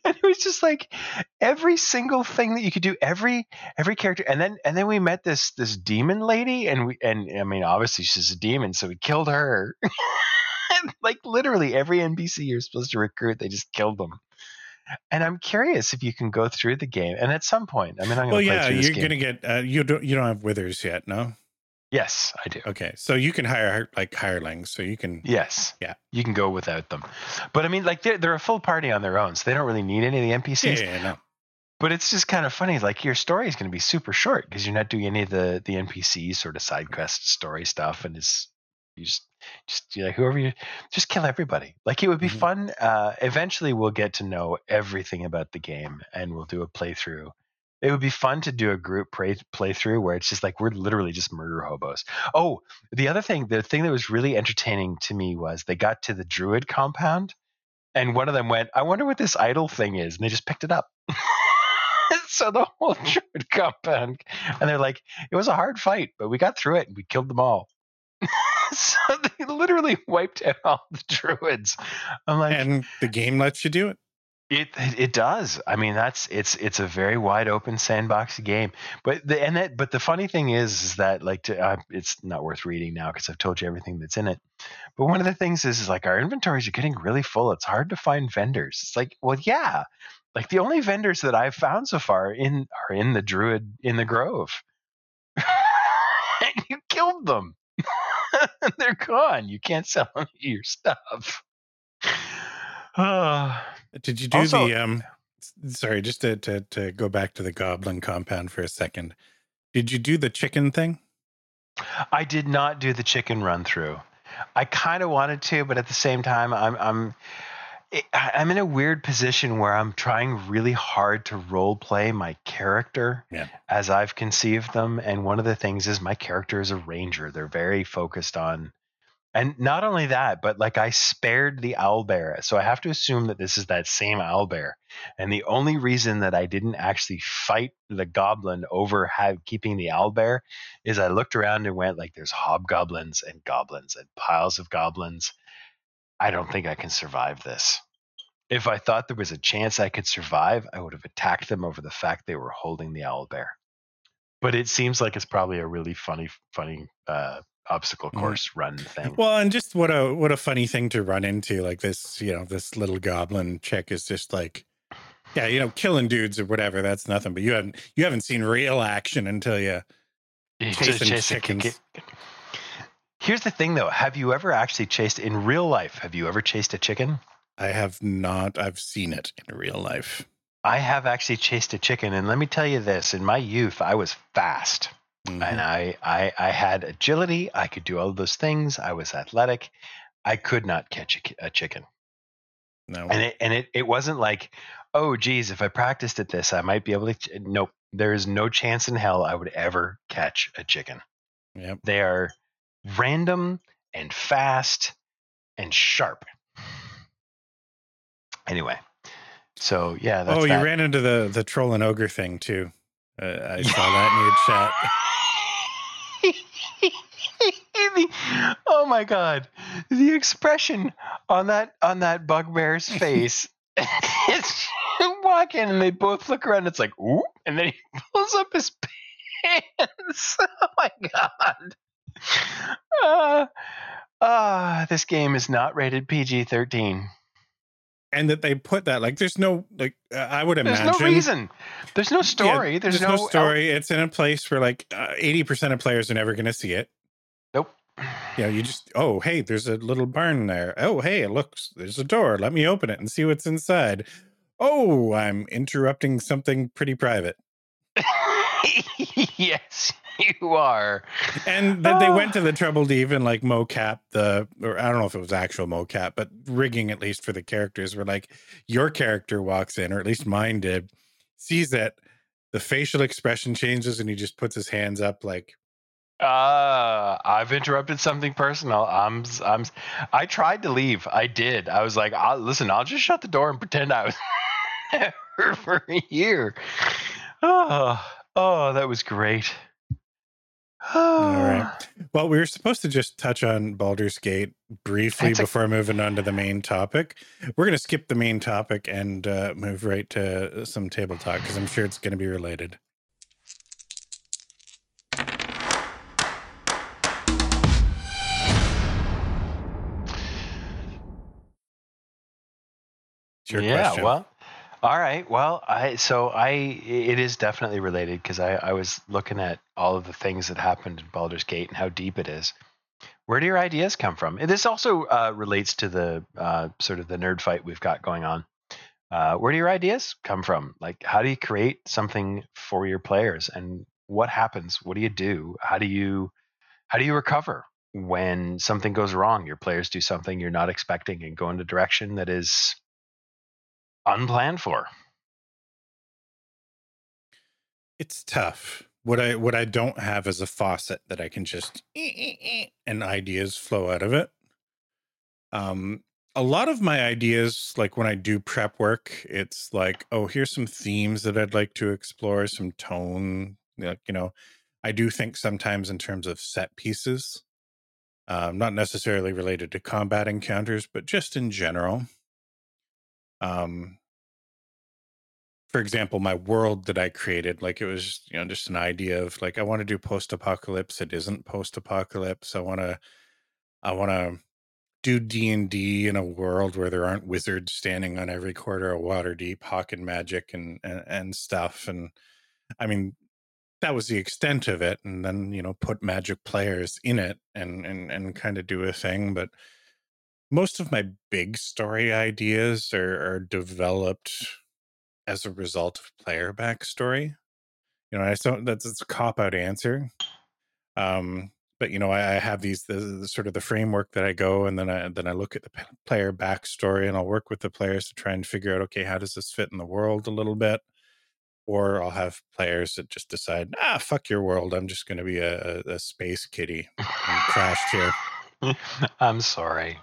A: and it was just like every single thing that you could do, every every character, and then and then we met this this demon lady, and we and I mean obviously she's a demon, so we killed her. like literally every NPC you're supposed to recruit, they just killed them. And I'm curious if you can go through the game, and at some point, I mean, I'm going to
C: Well,
A: play
C: yeah,
A: through this
C: you're gonna get uh, you don't you don't have withers yet, no?
A: Yes, I do.
C: Okay, so you can hire like hirelings, so you can.
A: Yes.
C: Yeah.
A: You can go without them. But I mean, like, they're, they're a full party on their own, so they don't really need any of the NPCs.
C: yeah, yeah, no.
A: But it's just kind of funny. Like, your story is going to be super short because you're not doing any of the, the NPC sort of side quest story stuff. And it's, you just, just you know, whoever you, just kill everybody. Like, it would be
C: Mhm.
A: fun. Uh, eventually, we'll get to know everything about the game and we'll do a playthrough. It would be fun to do a group play, playthrough where it's just like we're literally just murder hobos. Oh, the other thing, the thing that was really entertaining to me was they got to the druid compound, and one of them went, "I wonder what this idol thing is," and they just picked it up. so the whole oh. druid compound, and they're like, "It was a hard fight, but we got through it and we killed them all." so they literally wiped out all the druids. I'm like,
C: And the game lets you do it.
A: It it does. I mean, that's it's it's a very wide open sandbox game. But the and that but the funny thing is, is that like to, uh, it's not worth reading now because I've told you everything that's in it. But one of the things is, is like our inventories are getting really full. It's hard to find vendors. It's like, well, yeah, like the only vendors that I've found so far in are in the Druid in the Grove. and you killed them. They're gone. You can't sell your stuff.
C: Did you do
A: Also-
C: the um? Sorry, just to, to to go back to the goblin compound for a second. Did you do the chicken thing?
A: I did not do the chicken run through. I kind of wanted to, but at the same time, I'm I'm I- I'm in a weird position where I'm trying really hard to role play my character
C: Yeah.
A: as I've conceived them. And one of the things is my character is a ranger. They're very focused on, and not only that, but like I spared the owl bear. so I have to assume that this is that same owl bear. And the only reason that I didn't actually fight the goblin over have, keeping the owl bear is I looked around and went like, "There's hobgoblins and goblins and piles of goblins." I don't think I can survive this. If I thought there was a chance I could survive, I would have attacked them over the fact they were holding the owl bear. But it seems like it's probably a really funny, funny uh, obstacle course run thing.
C: Well, and just what a what a funny thing to run into. Like this, you know, this little goblin chick is just like, yeah, you know, killing dudes or whatever. That's nothing. But you haven't you haven't seen real action until you. Chasing
A: chase it, kick
C: chickens.
A: Here's the thing, though. Have you ever actually chased in real life? Have you ever chased a chicken?
C: I have not. I've seen it in real life.
A: I have actually chased a chicken, and let me tell you this: in my youth, I was fast.
C: Mhm.
A: and I, I I had agility. I could do all those things. I was athletic. I could not catch a, a chicken,
C: no.
A: and it and it, it wasn't like, oh geez, if I practiced at this, I might be able to. ch-" Nope, there is no chance in hell I would ever catch a chicken.
C: Yep.
A: They are random and fast and sharp. Anyway, so yeah, that's
C: oh,
A: that.
C: you ran into the the troll and ogre thing too. Uh, I saw that in your chat.
A: Oh my god. The expression on that on that bugbear's face it's walk in and they both look around it's like ooh and then he pulls up his pants. Oh my god. Uh, uh, this game is not rated pg-13
C: And that they put that like there's no like uh, I would imagine there's
A: no reason there's no story
C: Yeah,
A: there's,
C: no, story. It's in a place where like uh, eighty percent of players are never going to see it.
A: nope
C: You know, you just oh hey, there's a little barn there. Oh hey, it looks there's a door. Let me open it and see what's inside. Oh, I'm interrupting something pretty private.
A: yes you are
C: And then they
A: Oh.
C: went to the trouble to even like mocap the, or I don't know if it was actual mocap, but rigging at least for the characters where like your character walks in, or at least mine did, sees it, the facial expression changes, and he just puts his hands up like,
A: Uh, I've interrupted something personal. I'm, I'm, I tried to leave. I did. I was like, I'll, listen, I'll just shut the door and pretend I was, ever for a year. Oh, oh, that was great.
C: All right. Well, we were supposed to just touch on Baldur's Gate briefly
A: It's a-
C: before moving on to the main topic. We're going to skip the main topic and uh, move right to some table talk because I'm sure it's going to be related. It's your
A: yeah,
C: question.
A: well, all right. Well, I so I it is definitely related because I I was looking at all of the things that happened in Baldur's Gate and how deep it is. Where do your ideas come from? And this also uh, relates to the uh, sort of the nerd fight we've got going on. Uh, where do your ideas come from? Like, how do you create something for your players, and what happens? What do you do? How do you how do you recover when something goes wrong? Your players do something you're not expecting and go in a direction that is unplanned for.
C: it's tough. What I what I don't have is a faucet that I can just and ideas flow out of it. Um a lot of my ideas like when I do prep work, it's like, oh, here's some themes that I'd like to explore, some tone, like, you know, I do think sometimes in terms of set pieces. Um not necessarily related to combat encounters, but just in general. Um for example, my world that I created, like it was, you know, just an idea of like I want to do post-apocalypse. It isn't post-apocalypse. I want to, I want to do D and D in a world where there aren't wizards standing on every corner of Waterdeep, hawking magic and, and and stuff. And I mean, that was the extent of it. And then you know, put magic players in it and and and kind of do a thing. But most of my big story ideas are, are developed as a result of player backstory. You know, I don't. That's it's a cop out answer. Um, but you know, I, I have these the, the sort of the framework that I go, and then I then I look at the player backstory, and I'll work with the players to try and figure out, okay, how does this fit in the world a little bit? Or I'll have players that just decide, ah, fuck your world. I'm just going to be a, a, a space kitty and crashed here.
A: I'm sorry.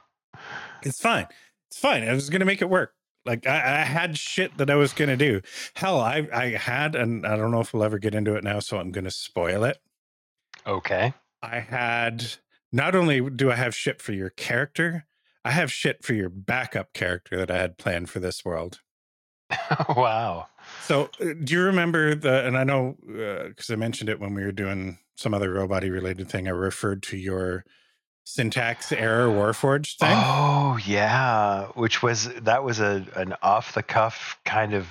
C: It's fine. It's fine. I was going to make it work. Like I, I had shit that I was going to do. Hell, I I had, and I don't know if we'll ever get into it now, so I'm going to spoil it.
A: Okay.
C: I had not only do I have shit for your character, I have shit for your backup character that I had planned for this world.
A: wow.
C: So, uh, do you remember the? And I know because I mentioned it when we were doing some other robot related thing. I referred to your syntax error Warforged thing.
A: Oh yeah, which was that was a an off the cuff kind of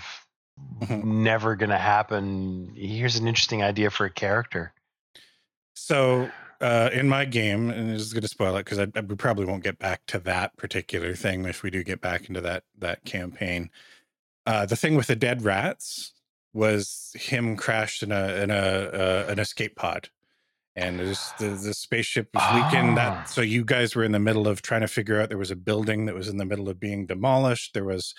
C: Mhm.
A: never gonna happen. Here's an interesting idea for a character.
C: So uh, in my game, and this is going to spoil it because I, I we probably won't get back to that particular thing if we do get back into that that campaign. Uh, the thing with the dead rats was him crashed in a in a uh, an escape pod, and this, the the spaceship was leaking.
A: Ah.
C: That so you guys were in the middle of trying to figure out there was a building that was in the middle of being demolished. There was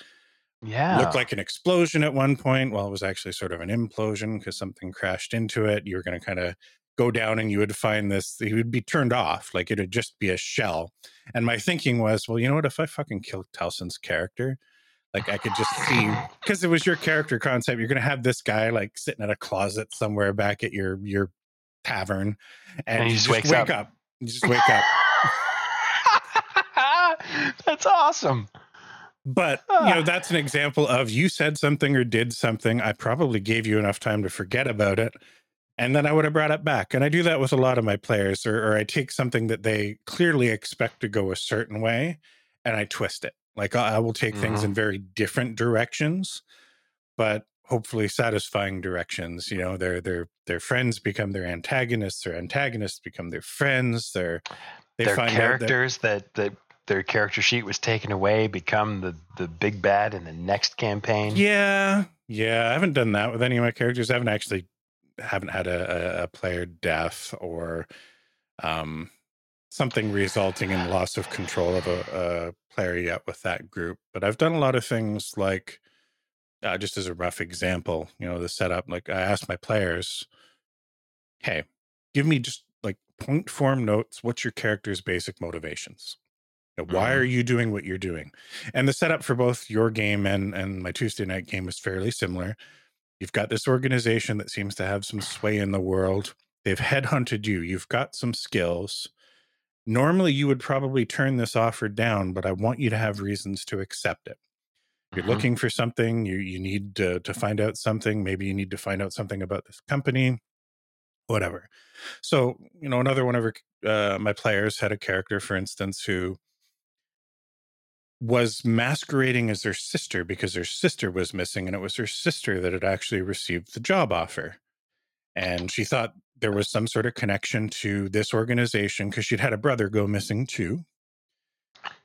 A: Yeah.
C: looked like an explosion at one point. Well, it was actually sort of an implosion because something crashed into it. You were going to kind of go down and you would find this, he would be turned off. Like it would just be a shell. And my thinking was, well, you know what? If I fucking kill Telson's character, like I could just see, because it was your character concept, you're going to have this guy like sitting in a closet somewhere back at your, your tavern. And,
A: And he
C: you
A: just
C: just
A: wakes
C: wake
A: up.
C: up. You just wake up.
A: That's awesome.
C: But you know,
A: Ah.
C: that's an example of you said something or did something. I probably gave you enough time to forget about it. And then I would have brought it back. And I do that with a lot of my players, or, or I take something that they clearly expect to go a certain way and I twist it. Like I, I will take things
A: Mhm.
C: in very different directions, but hopefully satisfying directions. You know, their their their friends become their antagonists, their antagonists become their friends. They're they
A: their
C: find out that
A: characters that, that their character sheet was taken away become the, the big bad in the next campaign.
C: Yeah, yeah. I haven't done that with any of my characters. I haven't actually haven't had a, a, a player death or um, something resulting in loss of control of a, a player yet with that group. But I've done a lot of things like, uh, just as a rough example, you know, the setup. Like I asked my players, "Hey, give me just like point form notes. What's your character's basic motivations?" Now, Why are you doing what you're doing? And the setup for both your game and and my Tuesday night game was fairly similar. You've got this organization that seems to have some sway in the world. They've headhunted you. You've got some skills. Normally, you would probably turn this offer down, but I want you to have reasons to accept it. You're
A: Mhm.
C: looking for something. You you need to, to find out something. Maybe you need to find out something about this company, whatever. So you know, another one of our, uh, my players had a character, for instance, who was masquerading as their sister because their sister was missing, and it was her sister that had actually received the job offer. And she thought there was some sort of connection to this organization because she'd had a brother go missing too.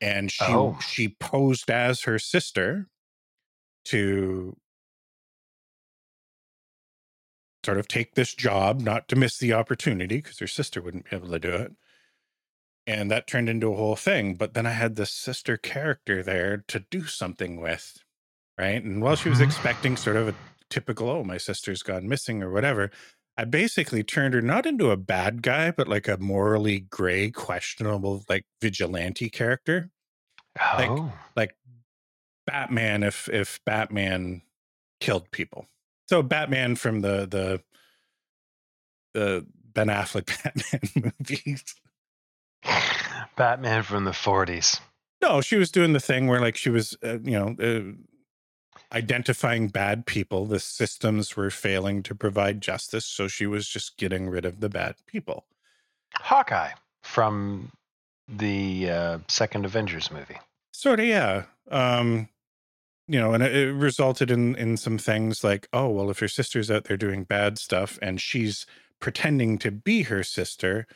C: And she
A: Oh.
C: she posed as her sister to sort of take this job, not to miss the opportunity because her sister wouldn't be able to do it. And that turned into a whole thing. But then I had this sister character there to do something with. Right. And while she was
A: Mhm.
C: expecting sort of a typical, oh, my sister's gone missing or whatever, I basically turned her not into a bad guy, but like a morally gray, questionable, like vigilante character. Oh. Like-
A: Oh.
C: Batman if if Batman killed people. So Batman from the the the Ben Affleck Batman movies.
A: Batman from the 40s.
C: No, she was doing the thing where like she was uh, you know uh, identifying bad people. The systems were failing to provide justice, so she was just getting rid of the bad people.
A: Hawkeye from the uh, second Avengers movie.
C: Sort of, yeah. Um, you know, and it, it resulted in in some things like, oh, well, if her sister's out there doing bad stuff and she's pretending to be her sister,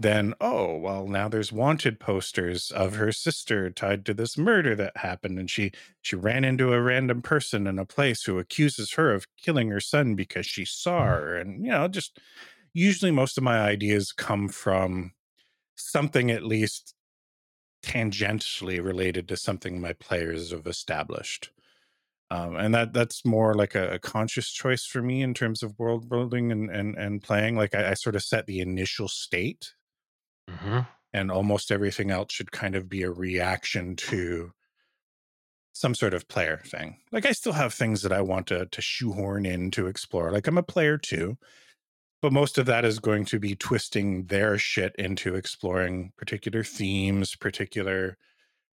C: then oh, well, now there's wanted posters of her sister tied to this murder that happened, and she she ran into a random person in a place who accuses her of killing her son because she saw mm. her, and you know, just usually most of my ideas come from something at least tangentially related to something my players have established. Um, and that that's more like a, a conscious choice for me in terms of world building and and, and playing. Like I, I sort of set the initial state,
A: hmm
C: and almost everything else should kind of be a reaction to some sort of player thing. Like I still have things that I want to to shoehorn in to explore. Like I'm a player too, but most of that is going to be twisting their shit into exploring particular themes, particular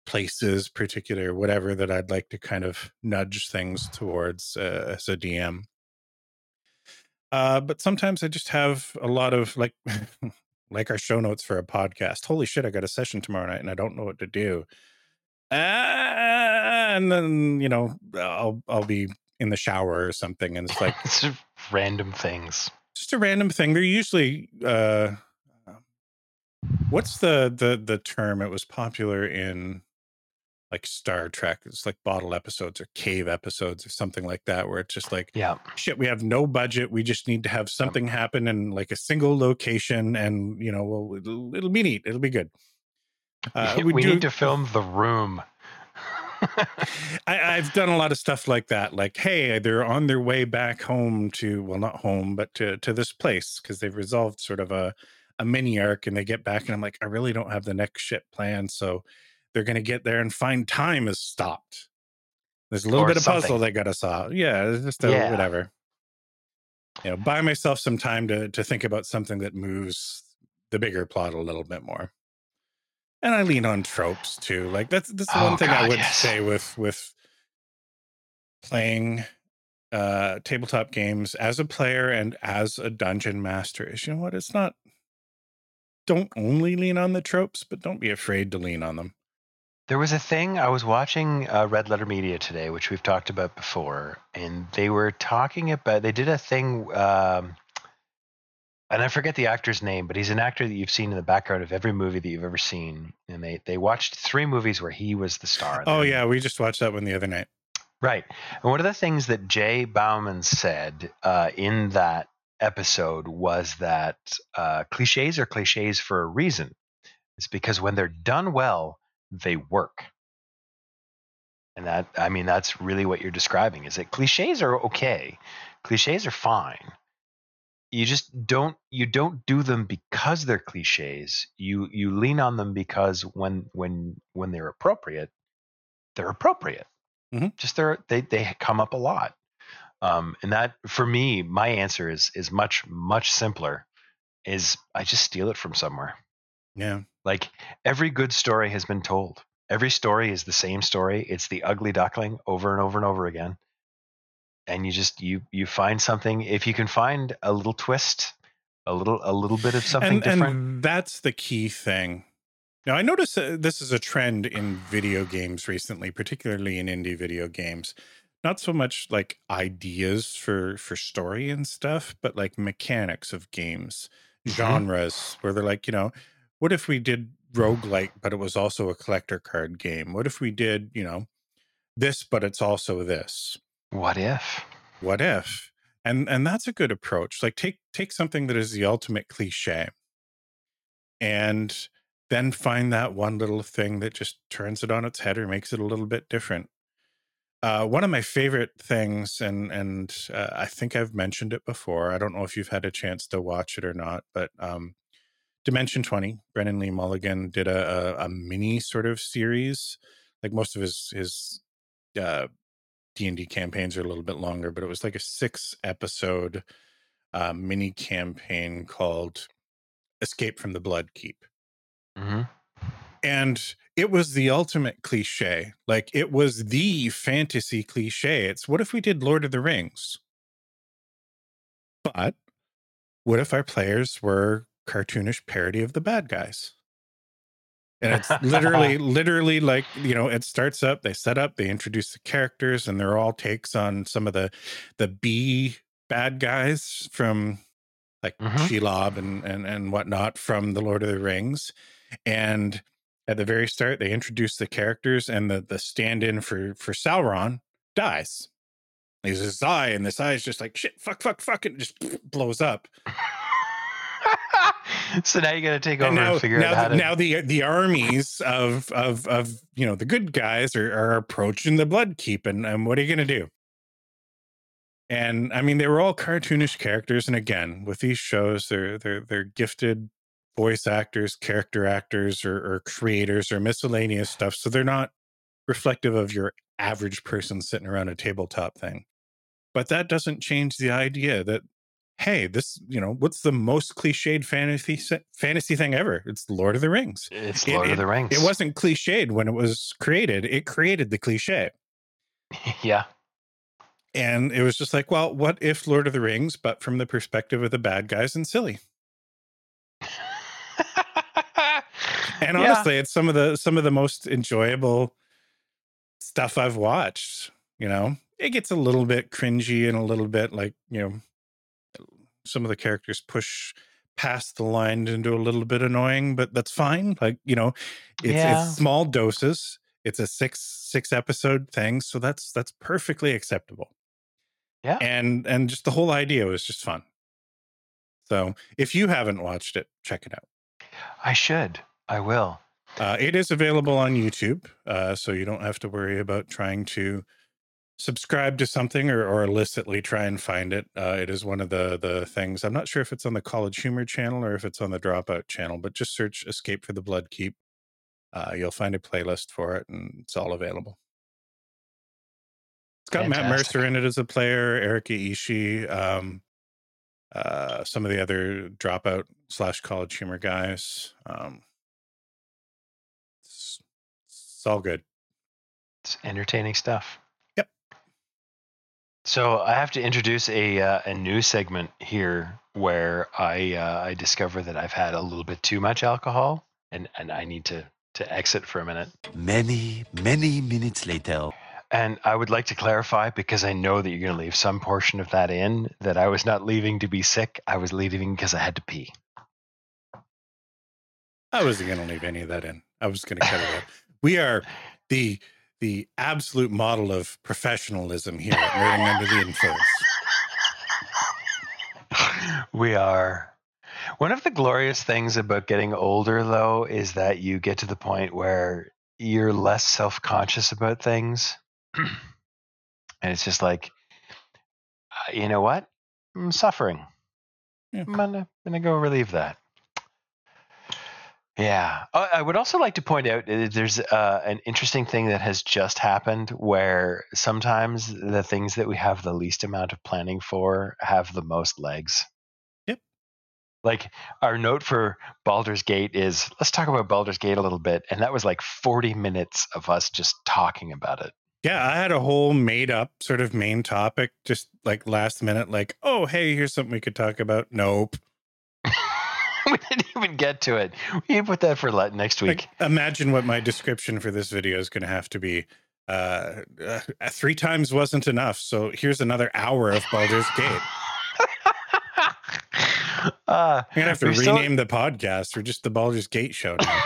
C: places, particular whatever that I'd like to kind of nudge things towards uh, as a DM. Uh, but sometimes I just have a lot of like, like our show notes for a podcast. Holy shit! I got a session tomorrow night, and I don't know what to do. Ah, and then you know, I'll I'll be in the shower or something, and it's like
A: It's random things.
C: just a random thing. They're usually uh what's the the the term? It was popular in like Star Trek. It's like bottle episodes or cave episodes or something like that, where it's just like
A: Yeah.
C: shit, we have no budget. We just need to have something happen in like a single location, and you know, well, it'll, it'll be neat. It'll be good. Uh,
A: we
C: do-
A: need to film the room.
C: I, I've done a lot of stuff like that. Like, hey, they're on their way back home to well, not home, but to to this place because they've resolved sort of a a mini arc, and they get back, and I'm like, I really don't have the next shit planned, so they're gonna get there and find time is stopped. There's a little
A: Or
C: bit of puzzle
A: something.
C: they got to solve. Yeah, just a,
A: Yeah.
C: whatever. You know, buy myself some time to to think about something that moves the bigger plot a little bit more. And I lean on tropes too. Like that's that's the
A: Oh,
C: one thing I would
A: yes.
C: say with with playing uh tabletop games as a player and as a dungeon master is you know what it's not don't only lean on the tropes but don't be afraid to lean on them
A: There was a thing I was watching uh, Red Letter Media today, which we've talked about before, and they were talking about. They did a thing, um, and I forget the actor's name, but he's an actor that you've seen in the background of every movie that you've ever seen. And they they watched three movies where he was the star.
C: oh yeah we just watched that one the other night
A: Right. And one of the things that Jay Bauman said uh, in that episode was that uh, cliches are cliches for a reason. It's because when they're done well, they work. And that, I mean, that's really what you're describing is that cliches are okay. Cliches are fine. you just don't you don't do them because they're cliches. You you lean on them because when when when they're appropriate, they're appropriate.
C: Mhm.
A: Just they're they they come up a lot. Um, and that for me, my answer is is much much simpler. Is I just steal it from somewhere.
C: Yeah.
A: Like every good story has been told. Every story is the same story. It's the ugly duckling over and over and over again. And you just you you find something. If you can find a little twist, a little a little bit of something
C: and,
A: different.
C: and that's the key thing. Now, I notice uh, this is a trend in video games recently, particularly in indie video games. Not so much like ideas for for story and stuff, but like mechanics of games,
A: Mhm.
C: genres, where they're like, you know, what if we did roguelike, but it was also a collector card game? What if we did, you know, this, but it's also this?
A: what if?
C: what if and and that's a good approach like take take something that is the ultimate cliche and then find that one little thing that just turns it on its head or makes it a little bit different uh, one of my favorite things and and uh, i think i've mentioned it before i don't know if you've had a chance to watch it or not but um dimension 20 brennan lee mulligan did a, a, a mini sort of series. Like most of his his uh d&d campaigns are a little bit longer but it was like a six episode uh, mini campaign called escape from the blood keep.
A: Hmm
C: and it was the ultimate cliche. Like it was the fantasy cliche. It's what if we did lord of the rings? But what if our players were cartoonish parody of the bad guys. And it's literally literally like you know it starts up they set up they introduce the characters and they're all takes on some of the the b bad guys from like
A: Mhm.
C: shelob and and and whatnot from the lord of the rings. And at the very start they introduce the characters and the the stand-in for for sauron dies. He's this eye and this eye is just like shit fuck fuck fuck and it just blows up
A: so now you got to take over
C: and
A: and,
C: now,
A: figure
C: now,
A: out how to.
C: now the the armies of of of you know the good guys are, are approaching the blood keep and, and what are you gonna do and i mean they were all cartoonish characters and again with these shows they're they're they're gifted voice actors character actors or, or creators or miscellaneous stuff so they're not reflective of your average person sitting around a tabletop thing but that doesn't change the idea that hey this you know what's the most cliched fantasy fantasy thing ever it's lord of the rings
A: it's
C: it-
A: Lord
C: it-
A: of the Rings.
C: it wasn't cliched when it was created it created the cliche
A: yeah.
C: and it was just like well what if lord of the rings but from the perspective of the bad guys and silly and
A: Yeah.
C: honestly it's some of the some of the most enjoyable stuff i've watched you know it gets a little bit cringy and a little bit like you know some of the characters push past the line into a little bit annoying but that's fine like you know it's,
A: Yeah.
C: it's small doses it's a six six episode thing so that's that's perfectly acceptable
A: Yeah.
C: and and just the whole idea was just fun so if you haven't watched it check it out
A: I should. I will.
C: uh, it is available on YouTube, uh, so you don't have to worry about trying to subscribe to something or, or illicitly try and find it. Uh, it is one of the the things. I'm not sure if it's on the College Humor channel or if it's on the Dropout channel, but just search "Escape for the Blood Keep." Uh, you'll find a playlist for it, and it's all available. It's got Matt Mercer in it as a player, Erika Ishii, um, uh, some of the other Dropout slash College Humor guys. Um, it's, it's all good.
A: It's entertaining stuff.
C: Yep.
A: So I have to introduce a uh, a new segment here where I uh, I discover that I've had a little bit too much alcohol and and I need to to exit for a minute.
D: Many, many minutes later.
A: And I would like to clarify because I know that you're going to leave some portion of that in that I was not leaving to be sick. I was leaving because I had to pee.
C: I wasn't going to leave any of that in. I was going to cut it out. We are the the absolute model of professionalism here at Nerding Under the Influence.
A: we are. One of the glorious things about getting older, though, is that you get to the point where you're less self conscious about things. and it's just like, uh, you know what? I'm suffering.
C: Yeah.
A: I'm gonna, gonna go relieve that. Yeah. Uh, I would also like to point out uh, there's uh, an interesting thing that has just happened where sometimes the things that we have the least amount of planning for have the most legs.
C: Yep.
A: Like our note for Baldur's Gate is let's talk about Baldur's Gate a little bit. And that was like 40 minutes of us just talking about it.
C: Yeah, I had a whole made up sort of main topic, just like last minute, like, oh, hey, here's something we could talk about. Nope.
A: we didn't even get to it. We can put that for next week.
C: Like, imagine what my description for this video is going to have to be. Uh, uh, three times wasn't enough, so here's another hour of Baldur's Gate.
A: uh,
C: I'm gonna have to rename the podcast or just the Baldur's Gate show now.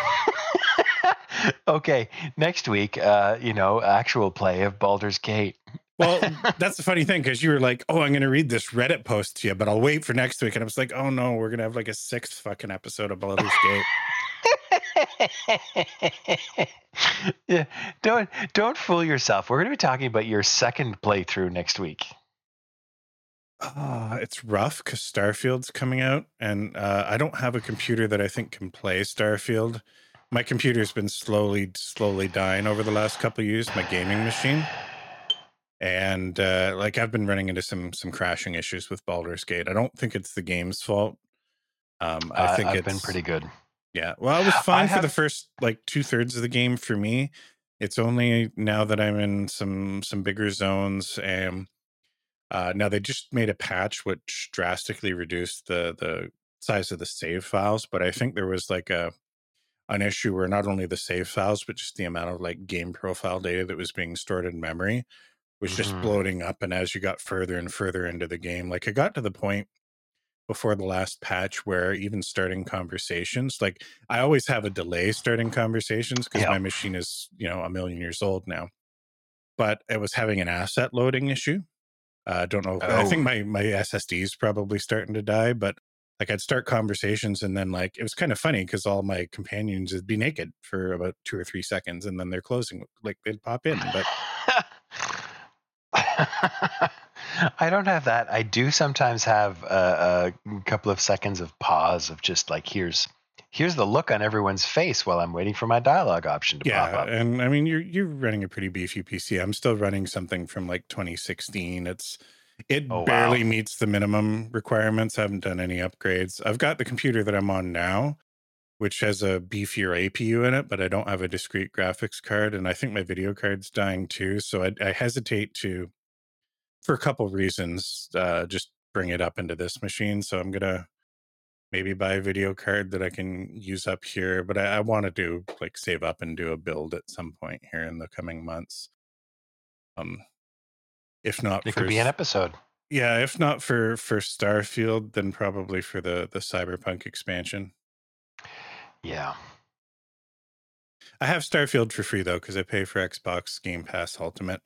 A: okay, next week, uh, you know, actual play of Baldur's Gate.
C: Well, that's the funny thing because you were like, "Oh, I'm gonna read this Reddit post to you, but I'll wait for next week." And I was like, "Oh no, we're gonna have like a sixth fucking episode of Baldur's Gate."
A: yeah, don't don't fool yourself. We're going to be talking about your second playthrough next week.
C: Ah, it's rough because Starfield's coming out, and uh, I don't have a computer that I think can play Starfield. My computer's been slowly, slowly dying over the last couple of years. My gaming machine, and uh, like I've been running into some some crashing issues with Baldur's Gate. I don't think it's the game's fault. Um, I think
A: I've
C: it's
A: been pretty good.
C: yeah. Well, it was fine for the first like two thirds of the game for me. It's only now that I'm in some some bigger zones and uh now they just made a patch which drastically reduced the the size of the save files, but I think there was like a an issue where not only the save files but just the amount of like game profile data that was being stored in memory was just
A: Mhm.
C: bloating up and as you got further and further into the game like it got to the point before the last patch where even starting conversations like i always have a delay starting conversations because
A: Yeah.
C: my machine is you know a million years old now but it was having an asset loading issue i uh, don't know i
A: Oh.
C: think my my ssd is probably starting to die but like i'd start conversations and then like it was kind of funny because all my companions would be naked for about two or three seconds and then they're closing like they'd pop in but
A: I don't have that. I do sometimes have a, a couple of seconds of pause of just like here's here's the look on everyone's face while I'm waiting for my dialogue option to pop
C: yeah
A: up.
C: and i mean you're you're running a pretty beefy pc i'm still running something from like 2016 it's it
A: Oh, wow.
C: barely meets the minimum requirements i haven't done any upgrades i've got the computer that i'm on now which has a beefier apu in it but i don't have a discrete graphics card and i think my video card's dying too so i, I hesitate to for a couple reasons uh just bring it up into this machine so i'm gonna maybe buy a video card that I can use up here, but I, I want to do like save up and do a build at some point here in the coming months. Um, if not,
A: It
C: for
A: could be an episode.
C: yeah, if not for for Starfield, then probably for the the Cyberpunk expansion.
A: Yeah.
C: I have Starfield for free though because I pay for Xbox Game Pass Ultimate.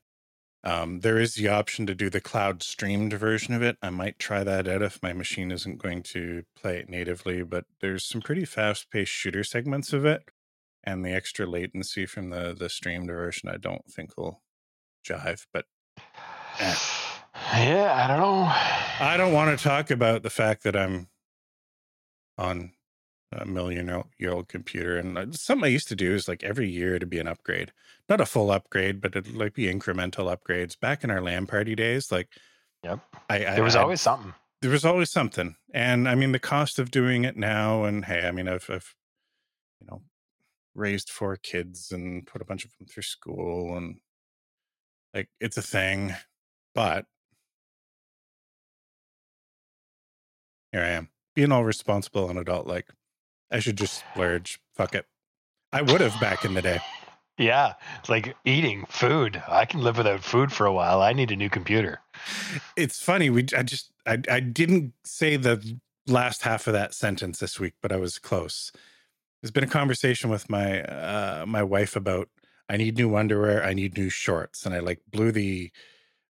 C: Um, there is the option to do the cloud streamed version of it. I might try that out if my machine isn't going to play it natively, but there's some pretty fast paced shooter segments of it. And the extra latency from the, the streamed version, I don't think will jive. But Eh.
A: Yeah, I don't know.
C: I don't want to talk about the fact that I'm on a million year old computer. And uh, something I used to do is like every year to be an upgrade, not a full upgrade, but it'd like be incremental upgrades. Back in our LAN party days, like
A: Yep.
C: I,
A: There was
C: I,
A: always something.
C: there was always something. And I mean, the cost of doing it now, and hey, I mean, I've, I've, you know, raised four kids and put a bunch of them through school, and like it's a thing. But here I am, being all responsible and adult. Like, I should just splurge. Fuck it. I would have back in the day.
A: Yeah. It's like eating food. I can live without food for a while. I need a new computer.
C: It's funny. We, I just, I, I didn't say the last half of that sentence this week, but I was close. There's been a conversation with my, uh, my wife about I need new underwear, I need new shorts, and I like blew the,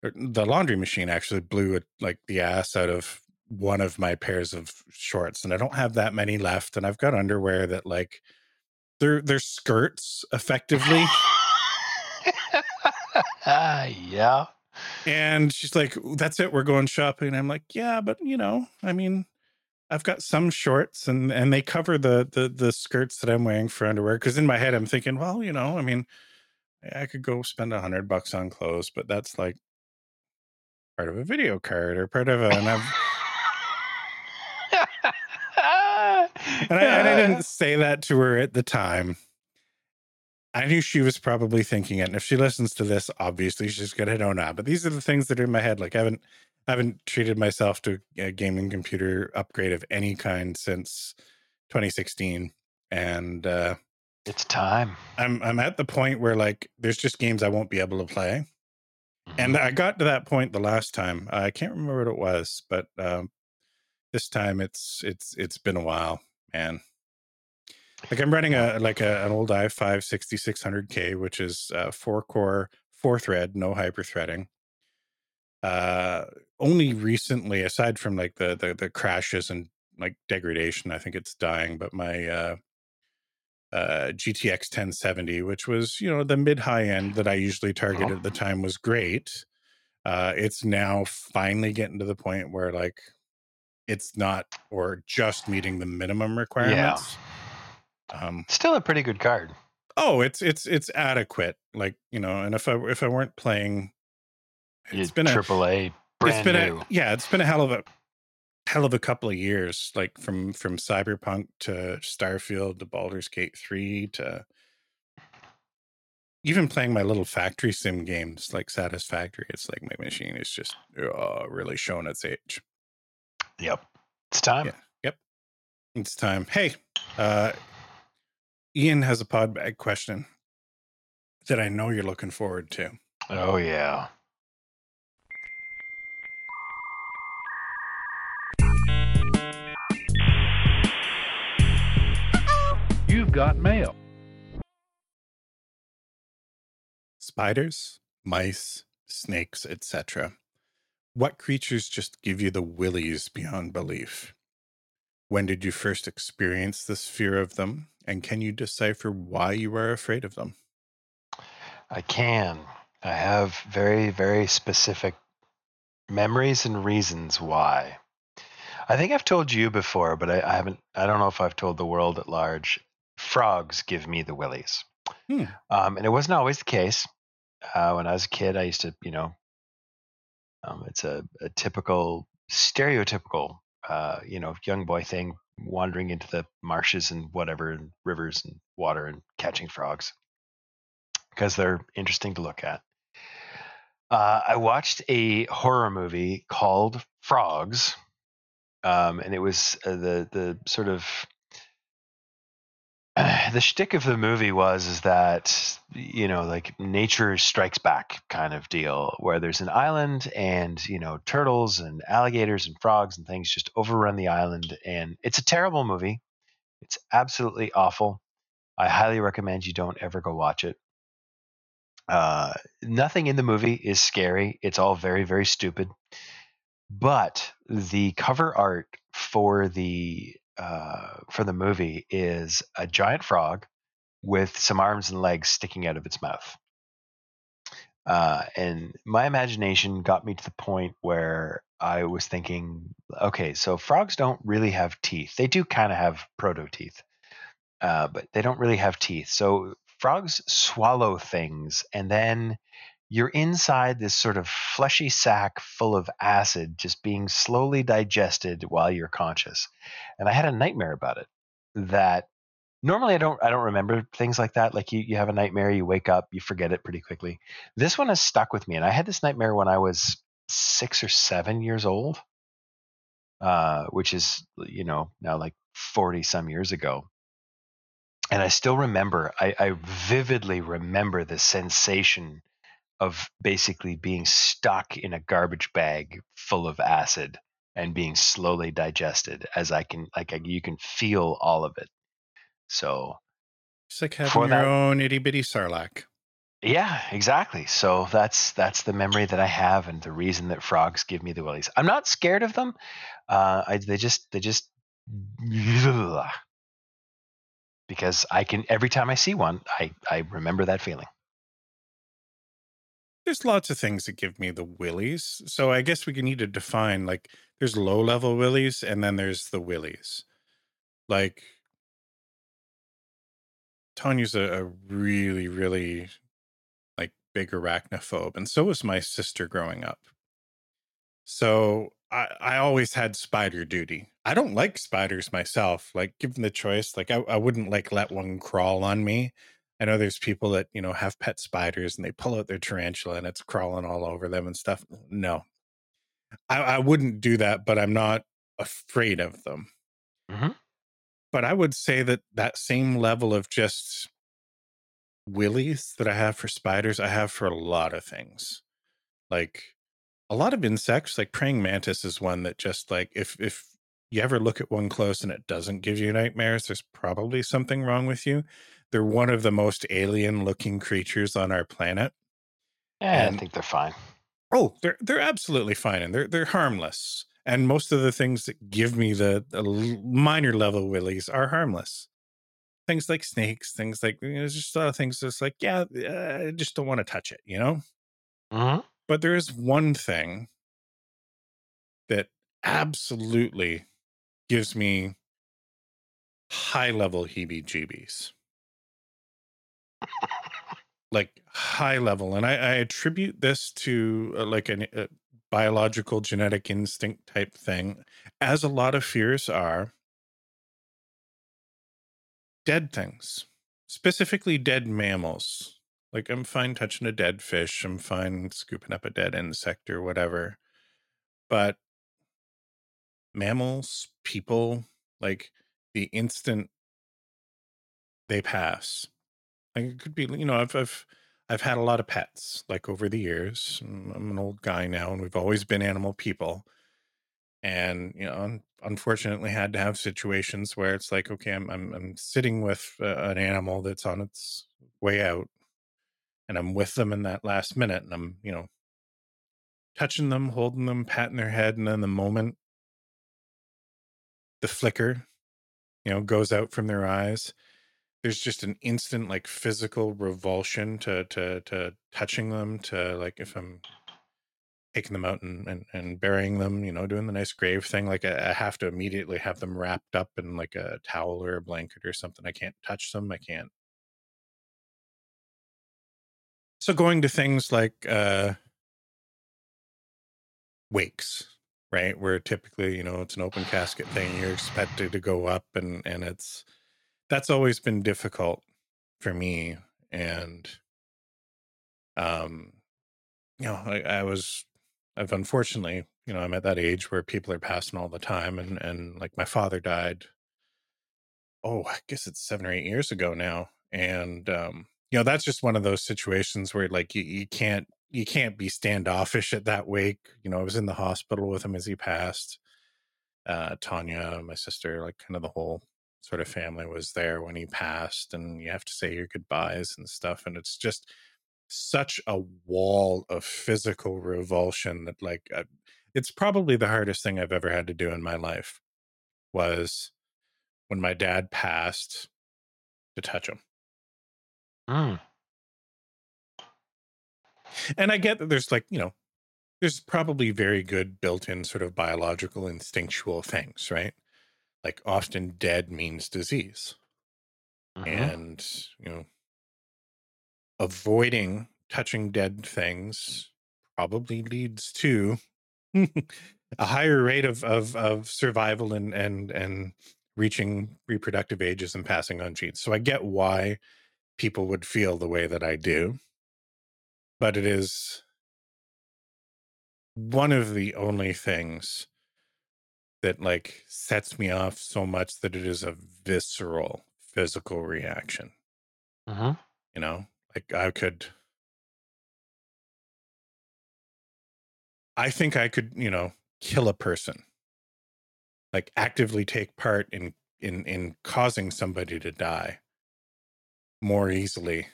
C: the laundry machine actually blew it like the ass out of one of my pairs of shorts, and I don't have that many left, and I've got underwear that like they're they're skirts effectively.
A: Ah, yeah.
C: And she's like, "That's it. We're going shopping." And I'm like, "Yeah, but you know, I mean, I've got some shorts and and they cover the the the skirts that I'm wearing for underwear. Because in my head, I'm thinking, well, you know, I mean, I could go spend a hundred bucks on clothes, but that's like part of a video card or part of a. And, I've, and, I, and I didn't say that to her at the time. I knew she was probably thinking it, and if she listens to this, obviously she's gonna know now. But these are the things that are in my head. Like I haven't, I haven't treated myself to a gaming computer upgrade of any kind since 2016, and uh,
A: It's time.
C: I'm I'm at the point where like there's just games I won't be able to play.
A: Mhm.
C: And I got to that point the last time. I can't remember what it was, but um, this time it's it's it's been a while, man. Like I'm running a like a, an old i5 6600K, which is uh, four core, four thread, no hyper threading. Uh, only recently, aside from like the, the the crashes and like degradation, I think it's dying. But my uh, uh, GTX 1070, which was you know the mid high end that I usually target at the time, was great. Uh, it's now finally getting to the point where like it's not or just meeting the minimum requirements. Um,
A: Still a pretty good card.
C: oh, it's it's it's adequate. Like you know, and if I if I weren't playing, it's been a
A: triple A brand
C: it's been
A: new.
C: a yeah, it's been a hell of a hell of a couple of years. Like from from Cyberpunk to Starfield to Baldur's Gate three to even playing my little factory sim games like Satisfactory. It's like my machine is just uh, really showing its age.
A: Yep. It's time.
C: Yeah. Yep. It's time. Hey, uh, Ian has a pod bag question that I know you're looking forward to.
A: Oh yeah.
B: You've got mail.
C: Spiders, mice, snakes, etc. What creatures just give you the willies beyond belief? When did you first experience this fear of them? And can you decipher why you are afraid of them?
A: I can. I have very, very specific memories and reasons why. I think I've told you before, but I, I haven't. I don't know if I've told the world at large. Frogs give me the willies,
C: Hmm.
A: um, and it wasn't always the case. Uh, when I was a kid, I used to, you know, um, it's a, a typical, stereotypical, uh, you know, young boy thing, wandering into the marshes and whatever, and rivers and water and catching frogs because they're interesting to look at. Uh, I watched a horror movie called Frogs, um, and it was uh, the the sort of the shtick of the movie was is that you know like nature strikes back kind of deal where there's an island and you know turtles and alligators and frogs and things just overrun the island. And it's a terrible movie. It's absolutely awful. I highly recommend you don't ever go watch it. Uh, nothing in the movie is scary. It's all very very stupid. But the cover art for the uh, for the movie is a giant frog with some arms and legs sticking out of its mouth. Uh, and my imagination got me to the point where I was thinking, okay, so frogs don't really have teeth. They do kind of have proto teeth, uh, but they don't really have teeth. So frogs swallow things, and then you're inside this sort of fleshy sack full of acid just being slowly digested while you're conscious. And i had a nightmare about it that normally i don't i don't remember things like that like you, you have a nightmare you wake up you forget it pretty quickly. This one has stuck with me and i had this nightmare when i was six or seven years old uh, which is you know now like 40 some years ago. And i still remember i, I vividly remember the sensation of basically being stuck in a garbage bag full of acid and being slowly digested as I can like I, you can feel all of it. So
C: It's like having your
A: that-
C: own itty bitty sarlacc.
A: yeah, exactly. So that's that's the memory that I have and the reason that frogs give me the willies. I'm not scared of them. Uh, I, they just they just because I can every time I see one, I I remember that feeling.
C: There's lots of things that give me the willies. So I guess we need to define like there's low level willies and then there's the willies. Like Tanya's a, a really, really like big arachnophobe, and so was my sister growing up. So I, I always had spider duty. I don't like spiders myself. Like given the choice, like I, I wouldn't like let one crawl on me. I know there's people that, you know, have pet spiders and they pull out their tarantula and it's crawling all over them and stuff. No. I, I wouldn't do that, but I'm not afraid of them.
A: hmm
C: But I would say that that same level of just willies that I have for spiders, I have for a lot of things. Like a lot of insects, like praying mantis is one that just like if if you ever look at one close and it doesn't give you nightmares, there's probably something wrong with you. They're one of the most alien looking creatures on our planet.
A: Yeah, I think they're fine.
C: oh, they're they're absolutely fine and they're they're harmless. And most of the things that give me the, the minor level willies are harmless. Things like snakes, things like you know, there's just a lot of things that's like, yeah, uh, I just don't want to touch it, you know?
A: hmm
C: But there is one thing that absolutely gives me high level heebie jeebies. Like high level. And I, I attribute this to uh, like an, a biological genetic instinct type thing, as a lot of fears are dead things, specifically dead mammals. Like I'm fine touching a dead fish, I'm fine scooping up a dead insect or whatever. But mammals, people, like the instant they pass. Like it could be, you know, I've I've I've had a lot of pets like over the years. I'm an old guy now, and we've always been animal people. And you know, un- unfortunately, had to have situations where it's like, okay, I'm I'm, I'm sitting with uh, an animal that's on its way out, and I'm with them in that last minute, and I'm you know touching them, holding them, patting their head, and then the moment the flicker, you know, goes out from their eyes, there's just an instant like physical revulsion to to to touching them to like if i'm taking them out and and, and burying them you know doing the nice grave thing like I, I have to immediately have them wrapped up in like a towel or a blanket or something. I can't touch them. I can't so going to things like uh wakes right? Where typically you know it's an open casket thing you're expected to go up and and it's that's always been difficult for me and um you know I, I was i've unfortunately you know i'm at that age where people are passing all the time and and like my father died oh i guess it's seven or eight years ago now and um you know that's just one of those situations where like you, you can't you can't be standoffish at that wake you know i was in the hospital with him as he passed uh tanya my sister like kind of the whole sort of family was there when he passed and you have to say your goodbyes and stuff and it's just such a wall of physical revulsion that like uh, it's probably the hardest thing i've ever had to do in my life was when my dad passed to touch him
A: Mm.
C: and i get that there's like you know there's probably very good built-in sort of biological instinctual things right like often dead means disease
A: hmm
C: and you know avoiding touching dead things probably leads to a higher rate of of of survival and and and reaching reproductive ages and passing on genes. So i get why people would feel the way that i do but it is one of the only things that like sets me off so much that it is a visceral physical reaction.
A: Hmm
C: you know? Like i could i think i could you know kill a person. Like actively take part in in in causing somebody to die more easily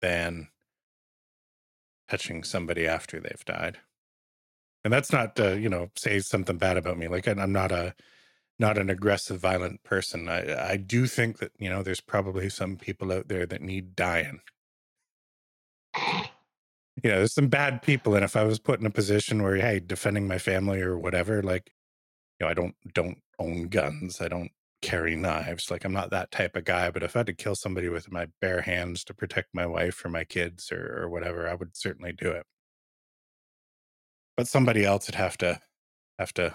C: than touching somebody after they've died and that's not uh, you know say something bad about me like i'm not a not an aggressive violent person i i do think that you know there's probably some people out there that need dying you know, there's some bad people, and if I was put in a position where, hey, defending my family or whatever, like, you know, I don't don't own guns, I don't carry knives, like I'm not that type of guy. But if I had to kill somebody with my bare hands to protect my wife or my kids or, or whatever, I would certainly do it. But somebody else would have to have to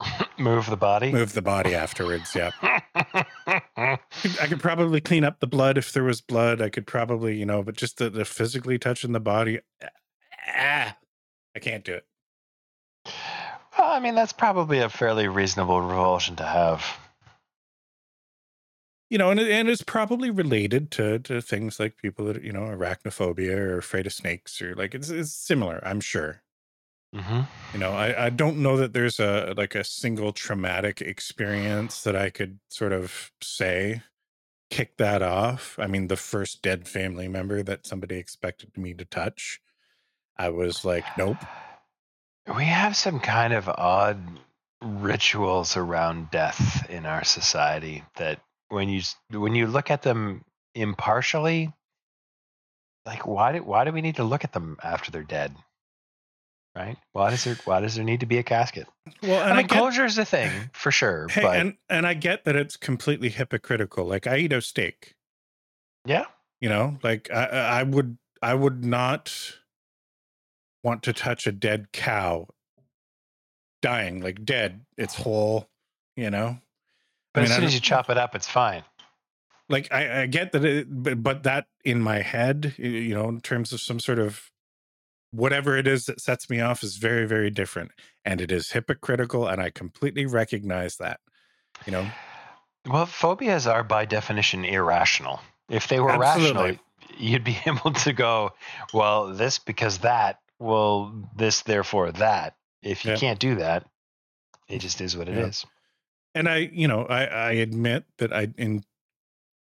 A: Move the body.
C: move the body afterwards. Yeah. I could- I could probably clean up the blood if there was blood. I could probably, you know, but just the, the physically touching the body, ah, I can't do it.
A: well, I mean, that's probably a fairly reasonable revulsion to have.
C: You know, and it, and it's probably related to to things like people that you know arachnophobia or afraid of snakes or like it's it's similar. I'm sure.
A: Hmm
C: You know, I I don't know that there's a like a single traumatic experience that I could sort of say kick that off. I mean, the first dead family member that somebody expected me to touch, I was like, nope.
A: We have some kind of odd rituals around death in our society that when you when you look at them impartially, like why do why do we need to look at them after they're dead? Right? Why does there why does there need to be a casket?
C: Well, and
A: I
C: I,
A: mean,
C: get,
A: closure is a thing for sure,
C: hey,
A: but
C: and and I get that it's completely hypocritical. Like I eat a steak,
A: yeah,
C: you know, like I I I would I would not want to touch a dead cow dying like dead it's whole you know
A: but
C: I
A: as
C: mean, I
A: soon as you chop it up, it's fine.
C: like I, I get that it but, but that in my head you know in terms of some sort of whatever it is that sets me off is very very different and it is hypocritical and i completely recognize that you know
A: Well, phobias are by definition irrational. If they were
C: Absolutely.
A: rational, you'd be able to go, well, this because that, well, this therefore that. If you
C: Yeah.
A: can't do that, it just is what it is.
C: Yeah. and i you know i i admit that i in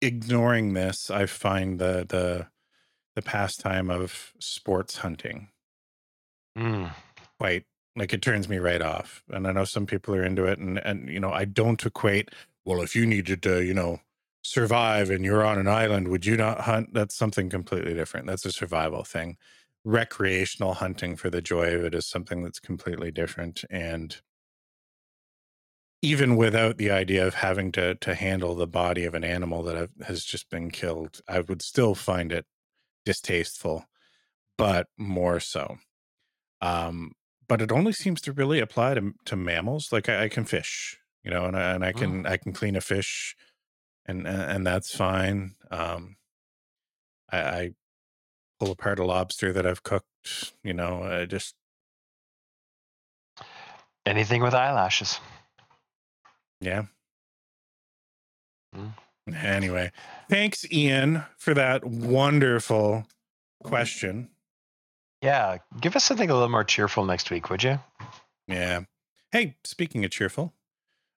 C: ignoring this i find the the the pastime of sports hunting.
A: Mm.
C: quite like it turns me right off and i know some people are into it and and you know i don't equate well if you needed to you know survive and you're on an island would you not hunt? That's something completely different. That's a survival thing. Recreational hunting for the joy of it is something that's completely different and even without the idea of having to to handle the body of an animal that have, has just been killed i would still find it distasteful but more so um but it only seems to really apply to to mammals like i, I can fish you know and I, and I can i can clean a fish and and, and that's fine um I, I pull apart a lobster that i've cooked you know i just
A: Anything with eyelashes.
C: yeah
A: Mm.
C: Anyway thanks ian for that wonderful question
A: Yeah. Give us something a little more cheerful next week, would you?
C: yeah hey speaking of cheerful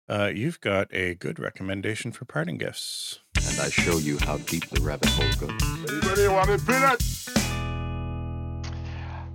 C: uh you've got a good recommendation for parting gifts
E: and I show you how deep the rabbit hole goes.
F: Anybody want a peanut?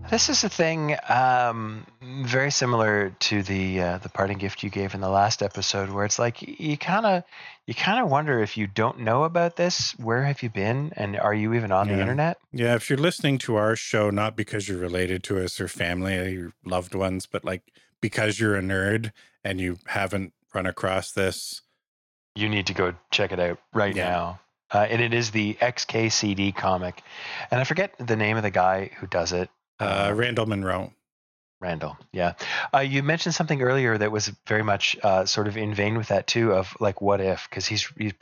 A: This is a thing um, very similar to the uh, the parting gift you gave in the last episode, where it's like you kind of you kind of wonder if you don't know about this, where have you been, and are you even on the internet?
C: Yeah, if you're listening to our show, not because you're related to us or family or your loved ones, but like because you're a nerd and you haven't run across this,
A: You need to go check it out right
C: Yeah.
A: now. Uh, and it is the XKCD comic, and I forget the name of the guy who does it.
C: Uh, Randall Munroe.
A: Randall, yeah. Uh, you mentioned something earlier that was very much uh, sort of in vein with that too, of like what if, because he's he's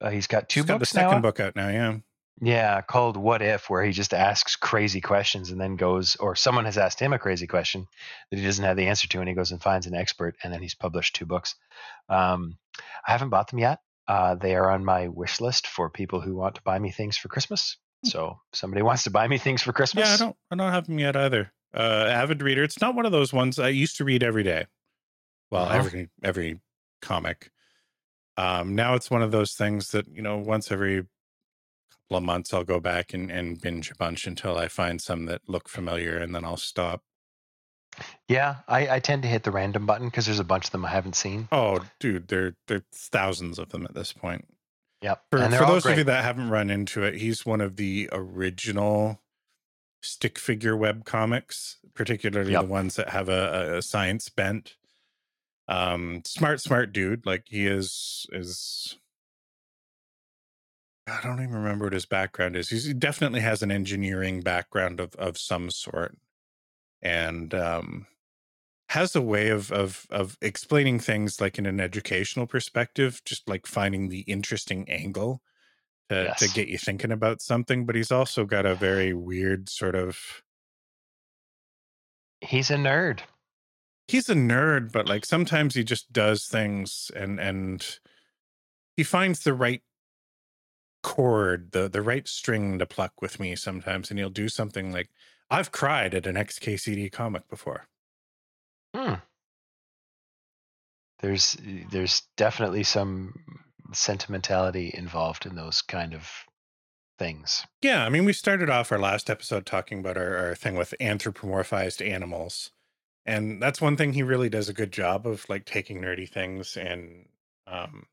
A: uh, he's got two
C: He's got the second
A: now.
C: book out now. Yeah,
A: Yeah, called What If, where he just asks crazy questions and then goes, or someone has asked him a crazy question that he doesn't have the answer to, and he goes and finds an expert, and then he's published two books. Um, I haven't bought them yet. Uh, they are on my wish list for people who want to buy me things for Christmas. So if somebody wants to buy me things for Christmas.
C: yeah. I don't, I don't have them yet either. Uh, avid reader. It's not one of those ones I used to read every day. Well,
A: Uh-huh.
C: every every comic. Um, now it's one of those things that you know once every couple of months I'll go back and, and binge a bunch until I find some that look familiar, and then I'll stop.
A: Yeah, I, I tend to hit the random button because there's a bunch of them I haven't seen.
C: Oh, dude, there there's thousands of them at this point.
A: Yep.
C: For,
A: and
C: for those
A: great.
C: of you that haven't run into it, he's one of the original stick figure web comics, particularly
A: Yep.
C: the ones that have a, a science bent. Um, smart, smart dude. Like he is is. I don't even remember what his background is. He's, he definitely has an engineering background of of some sort, and um, has a way of of of explaining things like in an educational perspective, just like finding the interesting angle to to get you thinking about something. But he's also got a very weird sort of
A: He's a nerd.
C: he's a nerd, but like sometimes he just does things and and he finds the right chord, the the right string to pluck with me sometimes, and he'll do something like I've cried at an XKCD comic before.
A: There's there's definitely some sentimentality involved in those kind of things.
C: Yeah, I mean, we started off our last episode talking about our, our thing with anthropomorphized animals. And that's one thing he really does a good job of like taking nerdy things and um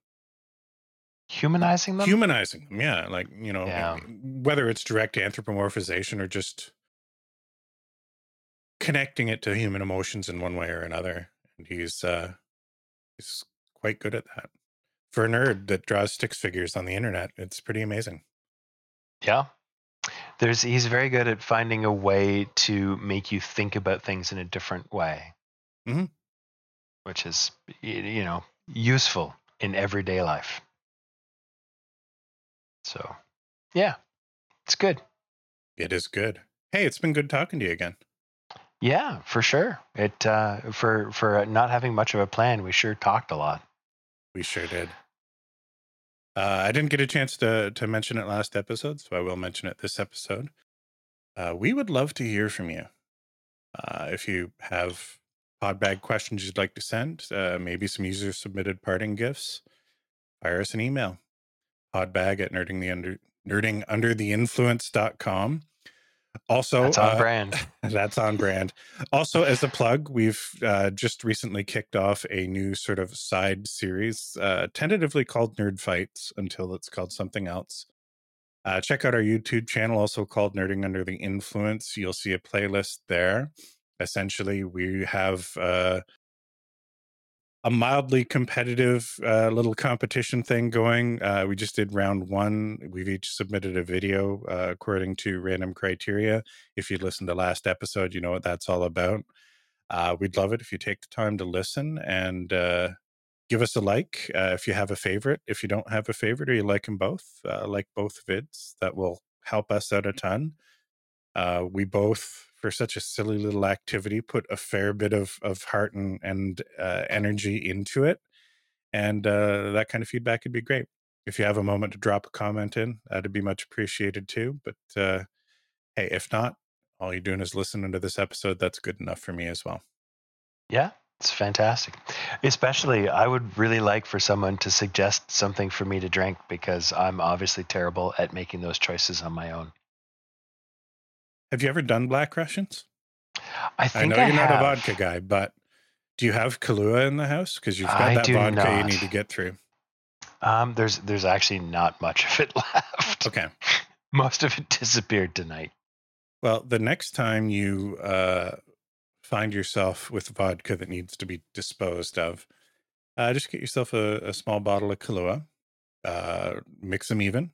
A: Humanizing them.
C: humanizing them. Yeah. Like, you know,
A: Yeah.
C: whether it's direct anthropomorphization or just connecting it to human emotions in one way or another. And he's uh he's quite good at that. For a nerd that draws sticks figures on the internet, it's pretty amazing.
A: Yeah. There's he's very good at finding a way to make you think about things in a different way.
C: Mhm.
A: Which is you know, useful in everyday life. So, yeah. It's good.
C: It is good. Hey, it's been good talking to you again.
A: Yeah, for sure. It uh for for not having much of a plan, we sure talked a lot.
C: We sure did. Uh, I didn't get a chance to to mention it last episode, so I will mention it this episode. Uh, we would love to hear from you. Uh, if you have podbag questions you'd like to send, uh, maybe some user submitted parting gifts, fire us an email. Podbag at nerding the under. Also,
A: That's on
C: uh,
A: brand.
C: that's on brand. Also, as a plug, we've uh, just recently kicked off a new sort of side series, uh, tentatively called Nerd Fights until it's called something else. Uh, check out our YouTube channel, also called Nerding Under the Influence. You'll see a playlist there. Essentially, we have uh, a mildly competitive uh, little competition thing going. Uh, we just did round one. We've each submitted a video uh, according to random criteria. If you listened to last episode, you know what that's all about. Uh, we'd love it if you take the time to listen and uh, give us a like uh, if you have a favorite. If you don't have a favorite or you like them both, like both vids, that will help us out a ton. We both, for such a silly little activity, put a fair bit of of heart and and uh, energy into it, and uh, that kind of feedback would be great. If you have a moment to drop a comment in, that'd be much appreciated too. But uh, hey, if not, all you're doing is listening to this episode. That's good enough for me as well.
A: Yeah, it's fantastic. Especially, I would really like for someone to suggest something for me to drink because I'm obviously terrible at making those choices on my own.
C: Have you ever done Black Russians?
A: I think I
C: know
A: I,
C: you're not a vodka guy, but do you have Kahlua in the house? Because you've got
A: I
C: that vodka you need to get through.
A: Um, there's there's actually not much of it left.
C: Okay.
A: Most of it disappeared tonight.
C: Well, the next time you uh, find yourself with vodka that needs to be disposed of, uh, just get yourself a, a small bottle of Kahlua. Uh, mix them even.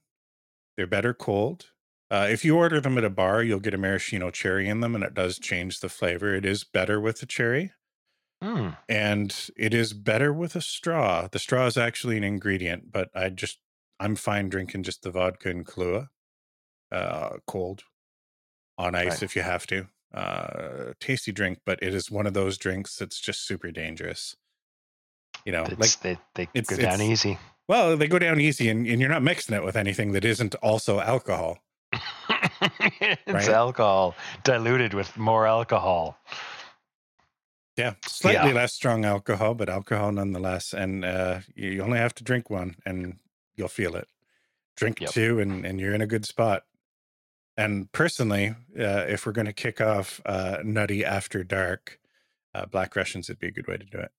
C: They're better cold. Uh, if you order them at a bar, you'll get a maraschino cherry in them, and it does change the flavor. It is better with the cherry,
A: Hmm.
C: and it is better with a straw. The straw is actually an ingredient, but I just I'm fine drinking just the vodka and Kahlua, uh, cold, on ice
A: Right.
C: if you have to. Uh, tasty drink, but it is one of those drinks that's just super dangerous. You know,
A: It's,
C: like
A: they they go down easy.
C: well, they go down easy, and, and you're not mixing it with anything that isn't also alcohol.
A: it's
C: Right?
A: alcohol diluted with more alcohol.
C: Yeah, slightly
A: Yeah.
C: less strong alcohol, but alcohol nonetheless. And uh, you only have to drink one, and you'll feel it. Drink
A: Yep.
C: two, and and you're in a good spot. And personally, uh, if we're going to kick off uh, Nutty After Dark, uh, Black Russians would be a good way to do it.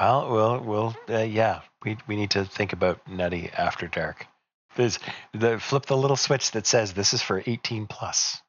A: Well, we'll, we'll, uh, yeah, we we need to think about nutty after dark. There's the flip the little switch that says this is for 18 plus.